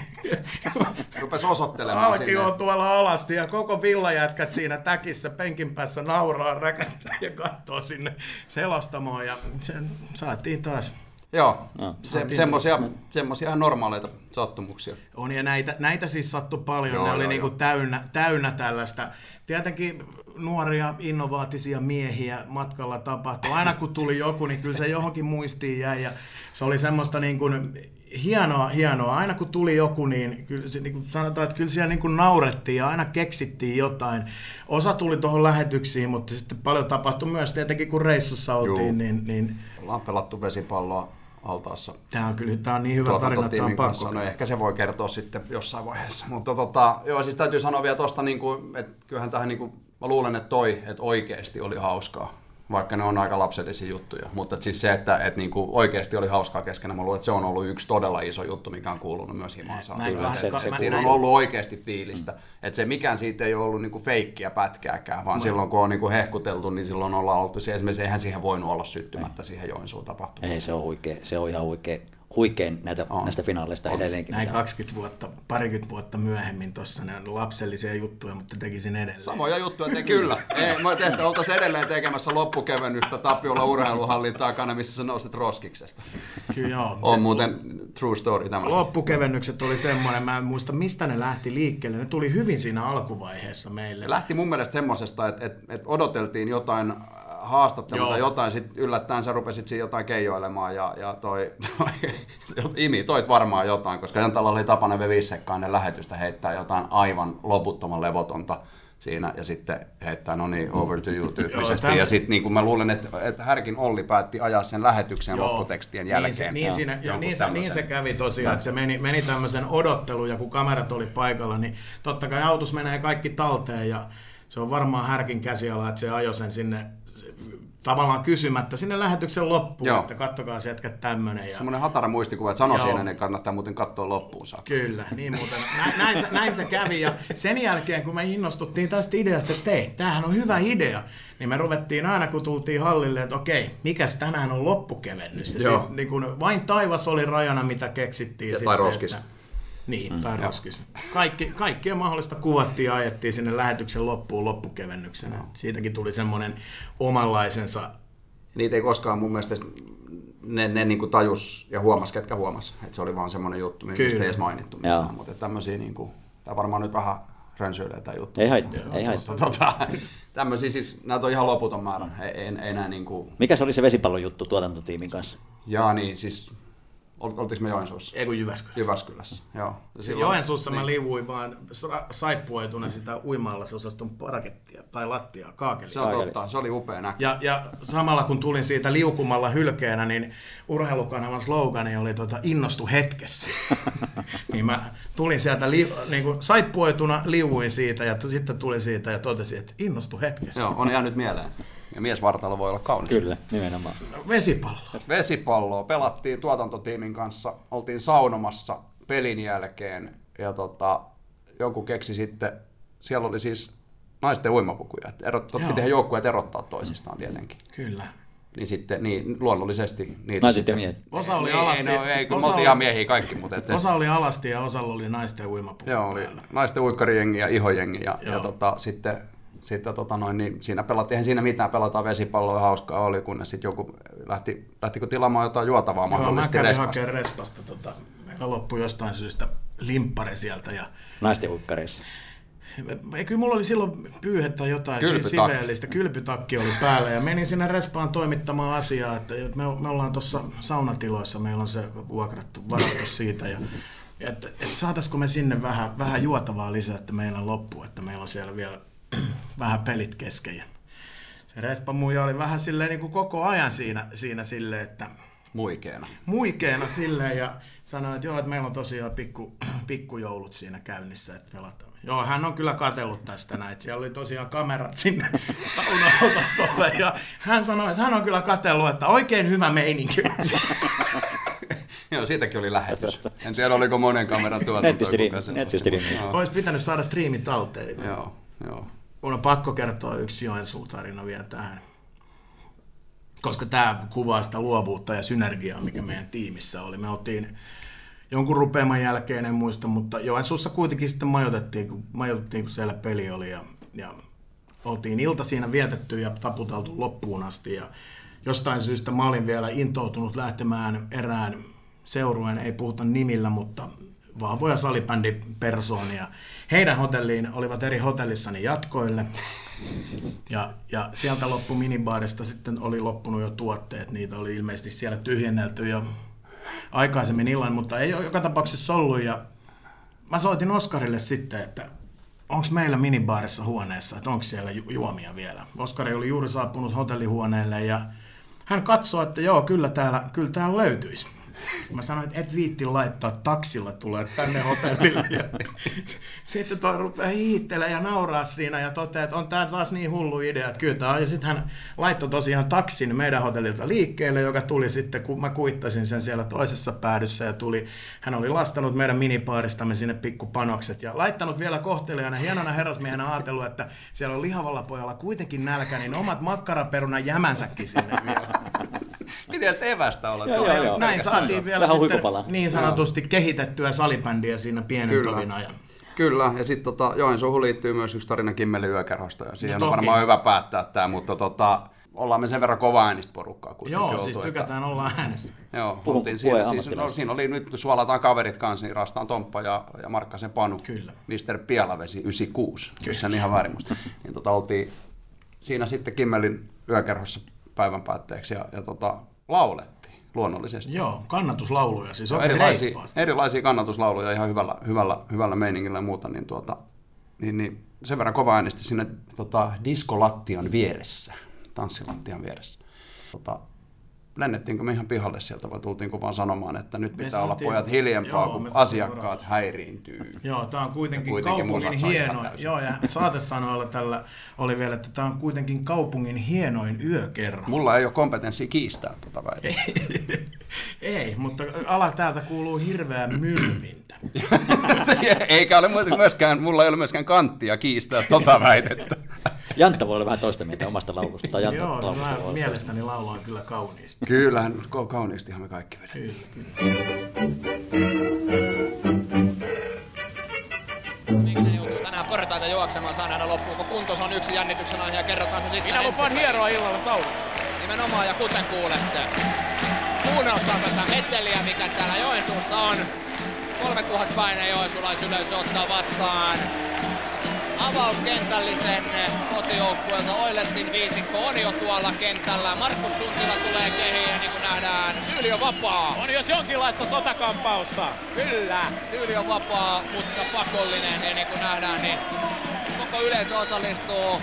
Rupes osoittelemaan Alki sinne. on tuolla alasti ja koko villajätkät siinä täkissä penkin päässä nauraa, räkättää ja katsoo sinne selostamoon ja sen saatiin taas. Joo, No. se, semmosia, semmosia ihan normaaleita sattumuksia. On ja näitä, näitä siis sattui paljon, Joo, ne oli joo, niinku joo. täynnä, täynnä tällaista. Tietenkin nuoria innovaatisia miehiä matkalla tapahtui. Aina kun tuli joku, niin kyllä se johonkin muistiin jäi ja se oli semmoista niin kuin hienoa, hienoa. Aina kun tuli joku, niin, kyllä se, niin kuin sanotaan, että kyllä siellä niin kuin naurettiin ja aina keksittiin jotain. Osa tuli tuohon lähetyksiin, mutta sitten paljon tapahtui myös tietenkin, kun reissussa oltiin, Juu. niin, niin Ollaan pelattu vesipalloa altaassa tämä on kyllä tämä on niin hyvä tarina, että on pakko. No ehkä se voi kertoa sitten jossain vaiheessa. Mutta tota, joo, siis täytyy sanoa vielä tosta, niin kuin, että kyllähän tähän, niin kuin, mä luulen, että toi, että oikeasti oli hauskaa. Vaikka ne on aika lapsellisia juttuja. Mutta et siis se, että et niinku oikeasti oli hauskaa keskenään, mä luulen, että se on ollut yksi todella iso juttu, mikä on kuulunut myös mä- Siinä on ollut oikeasti fiilistä. Että se mikään siitä ei ole ollut niinku feikkiä pätkääkään, vaan silloin kun on niinku hehkuteltu, niin silloin ollaan oltu. Se esimerkiksi eihän siihen voinut olla syttymättä siihen Joensuun tapahtumaan. Ei, se on huikea. Se on ihan huikea, huikein näitä, On. näistä finaaleista edelleenkin. Näin mitä- 20 vuotta, parikymmentä vuotta myöhemmin tuossa ne on lapsellisia juttuja, mutta tekisin edelleen. Samoja juttuja te kyllä. Ei, mä tein, että oltaisiin edelleen tekemässä loppukevennystä Tapiola urheiluhallin takana, missä sä nousit roskiksesta. Kyllä joo. On muuten true story tämä. Loppukevennykset oli semmoinen, mä en muista mistä ne lähti liikkeelle. Ne tuli hyvin siinä alkuvaiheessa meille. Lähti mun mielestä semmosesta, että, että, että odoteltiin jotain haastattelua Joo. tai jotain, sit yllättäen sä rupesit siinä jotain keijoilemaan ja, ja toi, toi, Imi, toit varmaan jotain, koska Jantalla oli tapana vevissekkaan lähetystä heittää jotain aivan loputtoman levotonta siinä ja sitten heittää no niin, over to you tyyppisesti. Joo, täm- ja sitten niin kuin mä luulen, että, että Härkin Olli päätti ajaa sen lähetyksen Joo. lopputekstien jälkeen. Niin se, niin, siinä, joo, niin, se, niin se kävi tosiaan, että se meni, meni tämmöisen odottelun ja kun kamerat oli paikalla, niin totta kai autos menee kaikki talteen ja se on varmaan härkin käsiala, että se ajoi sen sinne tavallaan kysymättä sinne lähetyksen loppuun, Joo. että kattokaa se jätkä tämmönen. Ja... Semmoinen hatara muistikuva, että sano Joo. siinä, niin kannattaa muuten katsoa loppuun saakka. Kyllä, niin muuten. Näin, näin, se, näin se kävi ja sen jälkeen kun me innostuttiin tästä ideasta, että hei, tämähän on hyvä idea, niin me ruvettiin aina kun tultiin hallille, että okei, mikäs tänään on loppukevennys. Ja sit, niin kun vain taivas oli rajana, mitä keksittiin. Ja sitten, tai roskis. Että, niin, tai roskis. Kaikki, kaikkea mahdollista kuvattiin ja ajettiin sinne lähetyksen loppuun loppukevennyksenä. Siitäkin tuli semmoinen omanlaisensa Niitä ei koskaan mun mielestä ne, ne niin kuin tajus ja huomas, ketkä huomas. Että se oli vaan semmoinen juttu, mistä Kyllä. ei edes mainittu Joo. mitään. Mutta tämmöisiä, niin kuin, tämä varmaan nyt vähän rönsyilee tämä juttu. Ei haittaa, ei haittaa. Tota, tämmöisiä siis, näitä on ihan loputon määrä. Ei, ei, ei enää niin kuin, Mikä se oli se vesipallon juttu tuotantotiimin kanssa? jaa niin, siis, oltiinko me Joensuussa? Ei kun Jyväskylässä. Jyväskylässä, joo. Ja silloin- Joensuussa mä liuuin vaan sa- saippuoituna sitä uimalla se osaston parkettia tai lattiaa, kaakeli. Se on totta, se oli upea näky. Ja, ja samalla kun tulin siitä liukumalla hylkeenä, niin urheilukanavan slogani oli tota, innostu hetkessä. niin mä tulin sieltä li, niin kuin saippuoituna, liuuin siitä ja t- sitten tulin siitä ja totesin, että innostu hetkessä. Joo, on jäänyt mieleen. Ja miesvartalo voi olla kaunis. Kyllä, nimenomaan. Vesipallo. Vesipalloa pelattiin tuotantotiimin kanssa, oltiin saunomassa pelin jälkeen ja tota, joku keksi sitten, siellä oli siis naisten uimapukuja. Erot, totti Joo. tehdä joukkueet erottaa toisistaan tietenkin. Kyllä. Niin sitten niin, luonnollisesti niitä... Naiset ja miehet. Osa oli ei, alasti. Ei, no, ei, kun osa oli- ihan miehiä kaikki, mutta... Et, Osa oli alasti ja osalla oli naisten uimapuku. Joo, oli naisten uikkarijengi ja ihojengi ja, ja tota, sitten, sitten tota noin, niin siinä pelattiin, eihän siinä mitään, pelataan vesipalloa ja hauskaa oli, kunnes sitten joku lähti, lähtikö tilaamaan jotain juotavaa Joo, mä mahdollisesti kävin respasta. hakemaan respasta. Tota, meillä loppui jostain syystä limppari sieltä ja Naisten uikkareissa. ei, kyllä mulla oli silloin pyyhettä jotain Kylpytakki. siveellistä. Kylpytakki oli päällä ja menin sinne respaan toimittamaan asiaa, että me, me ollaan tuossa saunatiloissa, meillä on se vuokrattu, varattu siitä ja että, että saataisiko me sinne vähän, vähän juotavaa lisää, että meillä loppu, että meillä on siellä vielä vähän pelit kesken. Ja se respa muija oli vähän silleen niin kuin koko ajan siinä, siinä silleen, että Muikeena. muikeena silleen ja sanoi, että joo, että meillä on tosiaan pikku, pikkujoulut siinä käynnissä, että pelataan. Joo, hän on kyllä katsellut tästä näin, että siellä oli tosiaan kamerat sinne saunaosastolle ja hän sanoi, että hän on kyllä katsellut, että oikein hyvä meininki. Joo, siitäkin oli lähetys. En tiedä, oliko monen kameran tuotanto. Nettistriimi, Olisi pitänyt saada striimit talteen. Joo, joo, Mun on pakko kertoa yksi Joensuun tarina vielä tähän. Koska tämä kuvaa sitä luovuutta ja synergiaa, mikä meidän tiimissä oli. Me oltiin jonkun rupeaman jälkeen, en muista, mutta Joensuussa kuitenkin sitten majoitettiin, kun, majoitettiin, kun siellä peli oli. Ja, ja oltiin ilta siinä vietetty ja taputeltu loppuun asti. Ja jostain syystä mä olin vielä intoutunut lähtemään erään seurueen, ei puhuta nimillä, mutta vahvoja salibändipersoonia. Heidän hotelliin olivat eri hotellissani jatkoille. Ja, ja sieltä loppu minibaarista sitten oli loppunut jo tuotteet. Niitä oli ilmeisesti siellä tyhjennelty jo aikaisemmin illan, mutta ei ole joka tapauksessa ollut. Ja mä soitin Oskarille sitten, että onko meillä minibaarissa huoneessa, että onko siellä ju- juomia vielä. Oskari oli juuri saapunut hotellihuoneelle ja hän katsoi, että joo, kyllä täällä, kyllä täällä löytyisi. Mä sanoin, että et viitti laittaa taksilla tulee tänne hotellille. Sitten toi rupeaa hiittelemään ja nauraa siinä ja toteaa, että on tää taas niin hullu idea, että kyllä tää on. Ja sitten hän laittoi tosiaan taksin meidän hotellilta liikkeelle, joka tuli sitten, kun mä kuittasin sen siellä toisessa päädyssä ja tuli, hän oli lastanut meidän minipaaristamme sinne pikkupanokset ja laittanut vielä kohtelijana hienona herrasmiehenä ajatellut, että siellä on lihavalla pojalla kuitenkin nälkä, niin omat makkaraperunan jämänsäkin sinne vielä. Miten sitä evästä olla? Joo, joo, joo. Näin saatiin vielä Vähän sitten niin sanotusti kehitettyä salibändiä siinä pienen Kyllä. tovin ajan. Kyllä, ja sitten tota, Joensuuhun liittyy myös yksi tarina Kimmelin yökerhosta, ja siihen No on varmaan hyvä päättää tämä, mutta tota, ollaan me sen verran kova äänistä porukkaa Joo, oltu, siis että- tykätään olla äänessä. Joo, Puhu- oltiin siinä, siis, no, siinä oli nyt, suolataan kaverit kanssa, niin Rastaan Tomppa ja, ja Markkasen Panu. Kyllä. Mr. Pielavesi 96, jos en ihan väärin muista. Niin tota, oltiin siinä sitten Kimmelin yökerhossa päivän päätteeksi ja, ja tota, laulettiin luonnollisesti. Joo, kannatuslauluja, siis oikein erilaisia, reippaasti. erilaisia kannatuslauluja ihan hyvällä, hyvällä, hyvällä meiningillä ja muuta, niin, tuota, niin, niin sen verran kova äänesti sinne tota, diskolattian vieressä, tanssilattian vieressä. Tota, lennettiinkö me ihan pihalle sieltä vai tultiinko vaan sanomaan, että nyt pitää olla saatiin- pojat hiljempaa, joo, kun asiakkaat varoitus. häiriintyy. Joo, tämä on kuitenkin, kuitenkin kaupungin hienoin. Joo, ja saatesanoilla tällä oli vielä, että tämä on kuitenkin kaupungin hienoin yökerho. Mulla ei ole kompetenssia kiistää tuota väitettä. Ei, mutta ala täältä kuuluu hirveä mylvintä. Eikä ole myöskään, mulla ei ole myöskään kanttia kiistää tota väitettä. Jantta voi olla vähän toista mieltä omasta laulusta. Tai Jantta Joo, no laulusta mä mielestäni lauloin kyllä kauniisti. Kyllähän ka- kauniistihan me kaikki vedetään. Kyllä, kyllä. Joutuu tänään portaita juoksemaan, saa nähdä loppuun, kun kuntos on yksi jännityksen aihe ja kerrotaan se sitten Minä lupaan ensin. hieroa illalla saunassa. Nimenomaan, ja kuten kuulette, kuunnelkaa tätä meteliä, mikä täällä Joensuussa on. 3000 paine joensuulaisyleisö ottaa vastaan avauskentällisen kotijoukkueelta Oilersin viisikko on jo tuolla kentällä. Markus Suntila tulee kehiin ja niin kuin nähdään, tyyli on vapaa. On jos jonkinlaista sotakampausta. Kyllä. Tyyli on vapaa, mutta pakollinen ja niin kuin nähdään, niin koko yleisö osallistuu.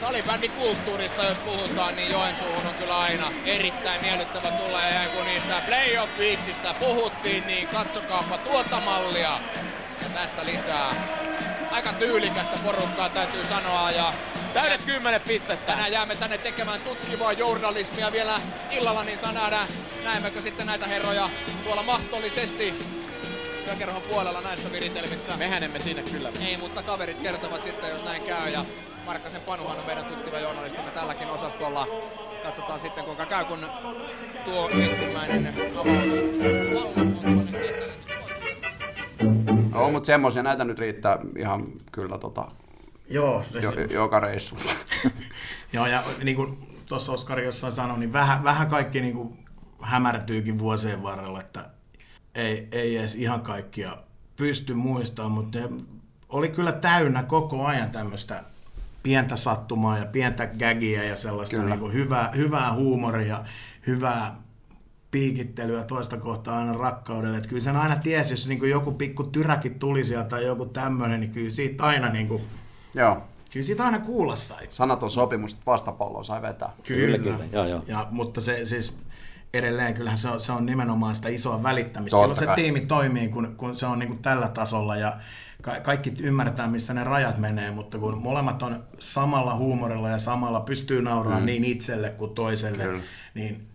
Salibändin kulttuurista jos puhutaan, niin Joensuuhun on kyllä aina erittäin miellyttävä tulla. Ja kun niistä playoff weeksistä puhuttiin, niin katsokaapa tuota mallia. Ja tässä lisää. Aika tyylikästä porukkaa täytyy sanoa ja Täydet 10 pistettä. tänään jäämme tänne tekemään tutkivaa journalismia vielä illalla, niin saa nähdä, näemmekö sitten näitä herroja tuolla mahdollisesti yökerhon puolella näissä viritelmissä. Mehän emme sinne kyllä. Ei, mutta kaverit kertovat sitten, jos näin käy. Ja Markkasen Panuhan on meidän tutkiva journalistimme tälläkin osastolla. Katsotaan sitten kuinka käy, kun tuo ensimmäinen avaus on tuonne kentälle. Joo, mutta semmoisia näitä nyt riittää ihan kyllä tota, Joo, jo, joka reissu. Joo, ja niin kuin tuossa Oskari jossain sanoi, niin vähän, vähän kaikki niin kuin hämärtyykin vuosien varrella, että ei, ei edes ihan kaikkia pysty muistamaan, mutta ne oli kyllä täynnä koko ajan tämmöistä pientä sattumaa ja pientä gagia ja sellaista niin kuin hyvää, hyvää huumoria, hyvää piikittelyä toista kohtaa aina rakkaudelle. Että kyllä sen aina tiesi, jos niin kuin joku pikku tyräkin tuli sieltä tai joku tämmöinen, niin kyllä siitä aina, niin kuin, Joo. kyllä siitä aina kuulla sai. Sanaton sopimus, että vastapalloa sai vetää. Kyllä, kyllä. Joo, joo. Ja, mutta se siis edelleen kyllähän se on, se on nimenomaan sitä isoa välittämistä. Totta Silloin se kai. tiimi toimii, kun, kun se on niin kuin tällä tasolla ja ka- kaikki ymmärtää, missä ne rajat menee, mutta kun molemmat on samalla huumorilla ja samalla pystyy nauramaan mm. niin itselle kuin toiselle, Kyllä. niin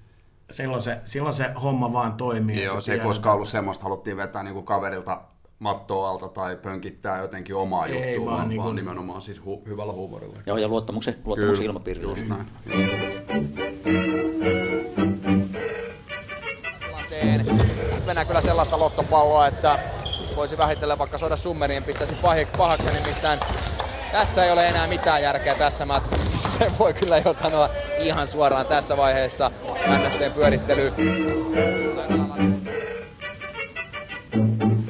silloin se, silloin se homma vaan toimii. Joo, se ei koskaan ollut semmoista, haluttiin vetää niinku kaverilta mattoa alta tai pönkittää jotenkin omaa Ei, juttua, vaan vaan, niinku- vaan nimenomaan siis hu- hyvällä huumorilla. Joo, ja luottamuksen, luottamuksen ilmapiiri. Just näin. Just näin. mennään kyllä sellaista lottopalloa, että voisi vähitellen vaikka soda summeriin pistäisi pahaksi, nimittäin tässä ei ole enää mitään järkeä tässä matkassa. Se voi kyllä jo sanoa ihan suoraan tässä vaiheessa. NSTn pyörittely.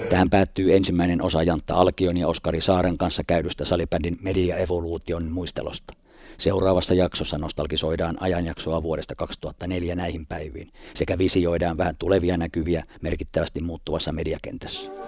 Tähän päättyy ensimmäinen osa Jantta Alkion ja Oskari Saaren kanssa käydystä salibändin media-evoluution muistelosta. Seuraavassa jaksossa nostalgisoidaan ajanjaksoa vuodesta 2004 näihin päiviin sekä visioidaan vähän tulevia näkyviä merkittävästi muuttuvassa mediakentässä.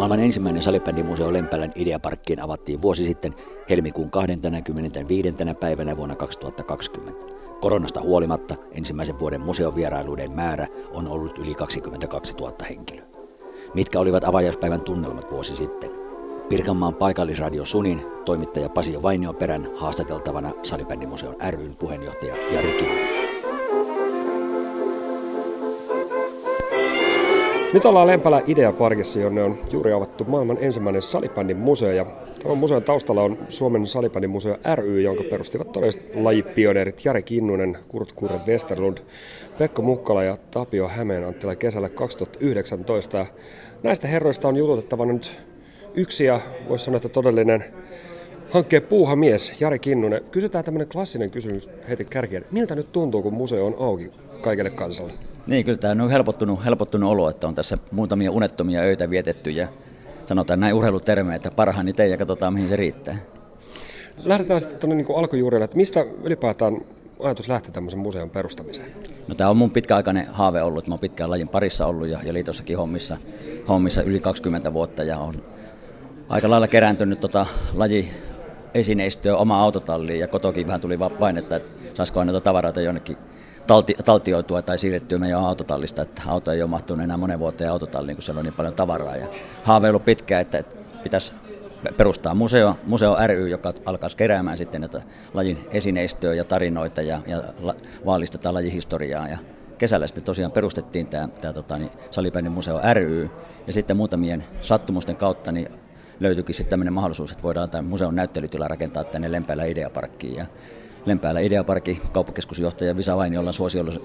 Maailman ensimmäinen salibändimuseo Lempälän Ideaparkkiin avattiin vuosi sitten helmikuun 25. päivänä vuonna 2020. Koronasta huolimatta ensimmäisen vuoden museovierailuiden määrä on ollut yli 22 000 henkilöä. Mitkä olivat avajaispäivän tunnelmat vuosi sitten? Pirkanmaan paikallisradio Sunin toimittaja Pasio Vainioperän haastateltavana Salibändimuseon ryn puheenjohtaja Jari Kinnunen. Nyt ollaan Lempälä Ideaparkissa, jonne on juuri avattu maailman ensimmäinen salibändin museo. Ja tämän museon taustalla on Suomen salibändin museo ry, jonka perustivat todelliset lajipioneerit Jari Kinnunen, Kurt Kurre Westerlund, Pekka Mukkala ja Tapio Hämeen Anttila kesällä 2019. Ja näistä herroista on jututettava nyt yksi ja voisi sanoa, että todellinen hankkeen puuhamies Jari Kinnunen. Kysytään tämmöinen klassinen kysymys heti kärkeen. Miltä nyt tuntuu, kun museo on auki kaikelle kansalle? Niin, kyllä tämä on helpottunut, helpottunut olo, että on tässä muutamia unettomia öitä vietetty ja sanotaan näin urheilutermejä, että parhaani tein ja katsotaan mihin se riittää. Lähdetään sitten tuonne niin alkujuurille, että mistä ylipäätään ajatus lähti tämmöisen museon perustamiseen? No tämä on mun pitkäaikainen haave ollut, mä oon pitkään lajin parissa ollut ja, ja liitossakin hommissa, hommissa yli 20 vuotta ja on aika lailla kerääntynyt tota laji esineistöä oma autotalliin ja kotokin vähän tuli painetta, että saisiko noita tavaroita jonnekin talti, taltioitua tai siirrettyä meidän autotallista, että auto ei ole mahtunut enää monen vuoteen autotalliin, kun siellä on niin paljon tavaraa. Ja haaveilu pitkään, että pitäisi perustaa museo, museo ry, joka alkaisi keräämään sitten näitä lajin esineistöä ja tarinoita ja, ja la, vaalistetaan lajihistoriaa. Ja kesällä sitten tosiaan perustettiin tämä, tämä tota, niin, Salibändin museo ry ja sitten muutamien sattumusten kautta niin löytyikin sitten tämmöinen mahdollisuus, että voidaan tämä museon näyttelytila rakentaa tänne Lempäälä Ideaparkkiin. Ja Lempäälä Ideaparkin kauppakeskusjohtaja Visa Vainiolla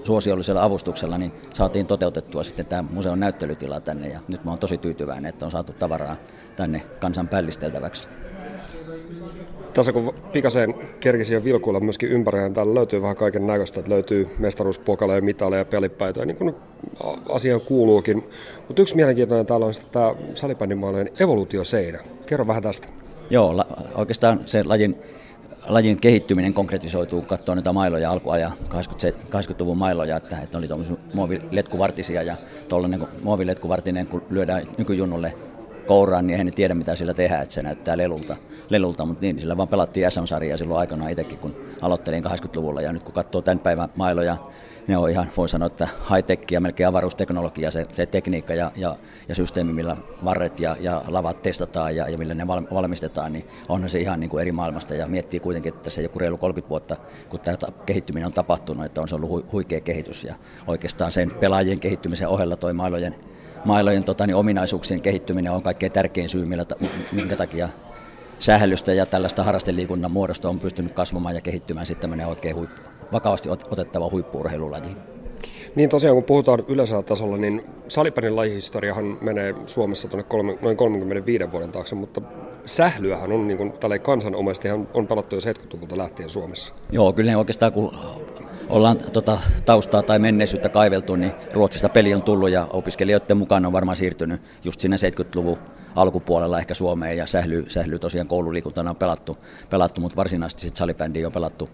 suosiollisella avustuksella niin saatiin toteutettua sitten tämä museon näyttelytila tänne ja nyt mä oon tosi tyytyväinen, että on saatu tavaraa tänne kansan pällisteltäväksi. Tässä kun pikaseen kerkisi jo vilkuilla myöskin ympärillä, täällä löytyy vähän kaiken näköistä, että löytyy mestaruuspokaleja, mitaleja, pelipäitä, niin kuin asiaan kuuluukin. Mutta yksi mielenkiintoinen täällä on sitten tämä salibändimaalien evoluutioseinä. Kerro vähän tästä. Joo, la, oikeastaan se lajin, lajin kehittyminen konkretisoituu, kun katsoo niitä mailoja alkuajan 80-luvun mailoja, että, että oli tuommoisia muoviletkuvartisia ja tuollainen muoviletkuvartinen, kun lyödään nykyjunnulle kouraan, niin eihän ne tiedä mitä sillä tehdään, että se näyttää lelulta, lelulta mutta niin, sillä vaan pelattiin SM-sarjaa silloin aikanaan itsekin, kun aloittelin 80-luvulla ja nyt kun katsoo tämän päivän mailoja, ne on ihan, voi sanoa, että high-tech ja melkein avaruusteknologia, se, se tekniikka ja, ja, ja systeemi, millä varret ja, ja lavat testataan ja, ja millä ne val, valmistetaan, niin onhan se ihan niin kuin eri maailmasta. Ja miettii kuitenkin, että se joku reilu 30 vuotta, kun tämä kehittyminen on tapahtunut, että on se ollut hu, huikea kehitys. Ja oikeastaan sen pelaajien kehittymisen ohella toi mailojen mailojen tota, niin ominaisuuksien kehittyminen on kaikkein tärkein syy, millä, minkä takia sählystä ja tällaista harrasteliikunnan muodosta on pystynyt kasvamaan ja kehittymään. Sitten tämmöinen oikein huippu, vakavasti otettava huippuurheilulaji. Niin tosiaan, kun puhutaan yleisellä tasolla, niin salipänin lajihistoriahan menee Suomessa tuonne kolme, noin 35 vuoden taakse, mutta sählyähän on niin kuin, kansanomaisesti on pelattu jo 70-luvulta lähtien Suomessa. Joo, kyllä ne oikeastaan kun ollaan tota, taustaa tai menneisyyttä kaiveltu, niin Ruotsista peli on tullut ja opiskelijoiden mukaan on varmaan siirtynyt just sinne 70-luvun alkupuolella ehkä Suomeen ja sähly, sähly tosiaan koululiikuntana on pelattu, pelattu mutta varsinaisesti sitten salibändi on pelattu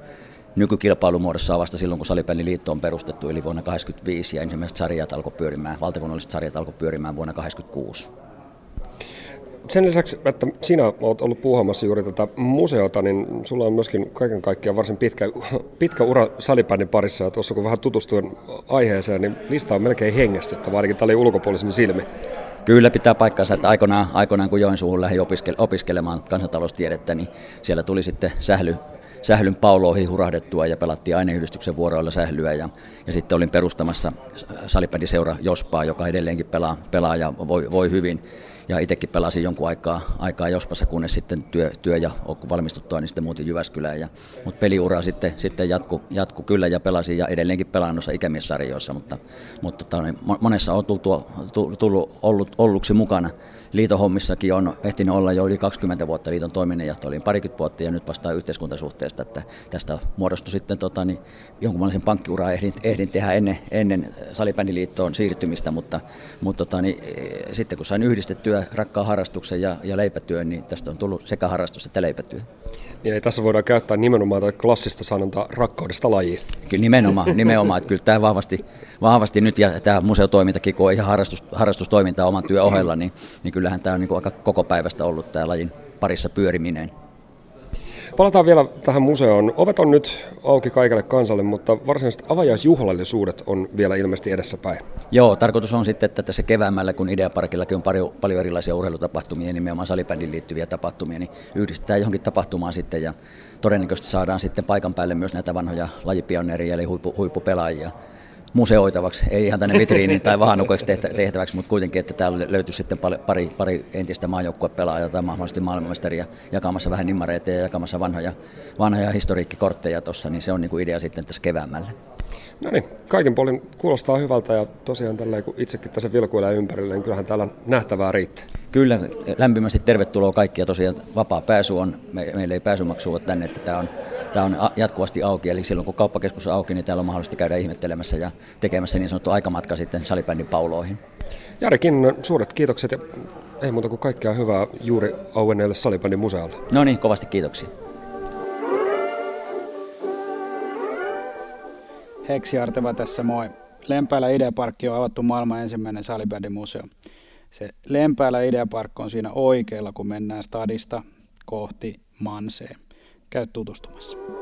nykykilpailumuodossa vasta silloin, kun salibändiliitto on perustettu, eli vuonna 1985 ja ensimmäiset sarjat alkoi pyörimään, valtakunnalliset sarjat alkoi pyörimään vuonna 1986 sen lisäksi, että sinä olet ollut puuhaamassa juuri tätä museota, niin sulla on myöskin kaiken kaikkiaan varsin pitkä, pitkä ura salibändin parissa. Ja tuossa kun vähän tutustuin aiheeseen, niin lista on melkein hengästyttävä, ainakin tällä ulkopuolisen silmi. Kyllä pitää paikkansa, että aikoinaan, aikoinaan kun Joensuuhun lähdin opiskelemaan kansantaloustiedettä, niin siellä tuli sitten sähly, sählyn pauloihin hurahdettua ja pelattiin aineyhdistyksen vuoroilla sählyä. Ja, ja sitten olin perustamassa salibändiseura Jospaa, joka edelleenkin pelaa, pelaa ja voi, voi hyvin ja itsekin pelasin jonkun aikaa, aikaa Jospassa, kunnes sitten työ, työ ja valmistuttua, niin sitten muutin Jyväskylään. Ja, mutta peliura sitten, sitten jatku, jatku, kyllä ja pelasin ja edelleenkin pelaan noissa ikämiessarjoissa, mutta, mutta tota, niin monessa on tullut, tullut ollut, olluksi mukana liiton hommissakin on ehtinyt olla jo yli 20 vuotta liiton toiminnanjohtaja, olin parikymmentä vuotta ja nyt vastaan yhteiskuntasuhteesta, että tästä muodostui sitten tota, niin jonkunlaisen pankkiuraa ehdin, ehdin tehdä ennen, ennen salibändiliittoon siirtymistä, mutta, mutta tota, niin, e, sitten kun sain yhdistettyä rakkaan harrastuksen ja, ja leipätyön, niin tästä on tullut sekä harrastus että leipätyö. Niin, tässä voidaan käyttää nimenomaan tätä klassista sanontaa rakkaudesta lajiin. Kyllä nimenomaan, nimenomaan että kyllä tämä vahvasti, vahvasti nyt ja tämä museotoimintakin, kun on ihan harrastus, harrastustoimintaa oman työn ohella, niin, niin kyllähän tämä on niin aika koko päivästä ollut tämä lajin parissa pyöriminen. Palataan vielä tähän museoon. Ovet on nyt auki kaikille kansalle, mutta varsinaiset avajaisjuhlallisuudet on vielä ilmeisesti edessäpäin. Joo, tarkoitus on sitten, että tässä keväämällä, kun Ideaparkillakin on paljon, paljon erilaisia urheilutapahtumia, nimenomaan salibändin liittyviä tapahtumia, niin yhdistetään johonkin tapahtumaan sitten ja todennäköisesti saadaan sitten paikan päälle myös näitä vanhoja lajipioneeria eli huippu, huippupelaajia museoitavaksi, ei ihan tänne vitriiniin tai vahannukoiksi tehtäväksi, mutta kuitenkin, että täällä löytyisi sitten pari, pari entistä maajoukkuepelaajaa tai mahdollisesti maailmanmestaria jakamassa vähän nimmareita ja jakamassa vanhoja, vanhoja historiikkikortteja tuossa, niin se on niin kuin idea sitten tässä keväämällä. No niin, kaiken puolin kuulostaa hyvältä ja tosiaan tällä kun itsekin tässä vilkuilee ympärillä, niin kyllähän täällä nähtävää riittää. Kyllä, lämpimästi tervetuloa kaikki ja tosiaan vapaa pääsy on, me, meillä ei pääsymaksua tänne, että tämä on, tämä on jatkuvasti auki, eli silloin kun kauppakeskus on auki, niin täällä on mahdollista käydä ihmettelemässä ja tekemässä niin sanottu aikamatka sitten salibändin pauloihin. Jari suuret kiitokset ja ei muuta kuin kaikkea hyvää juuri auenneelle salibändin museolle. No niin, kovasti kiitoksia. Heksi Arteva tässä moi. Lempäälä Ideaparkki on avattu maailman ensimmäinen salibändimuseo. Se Lempäälä Ideapark on siinä oikealla, kun mennään stadista kohti Manseen. Käy tutustumassa.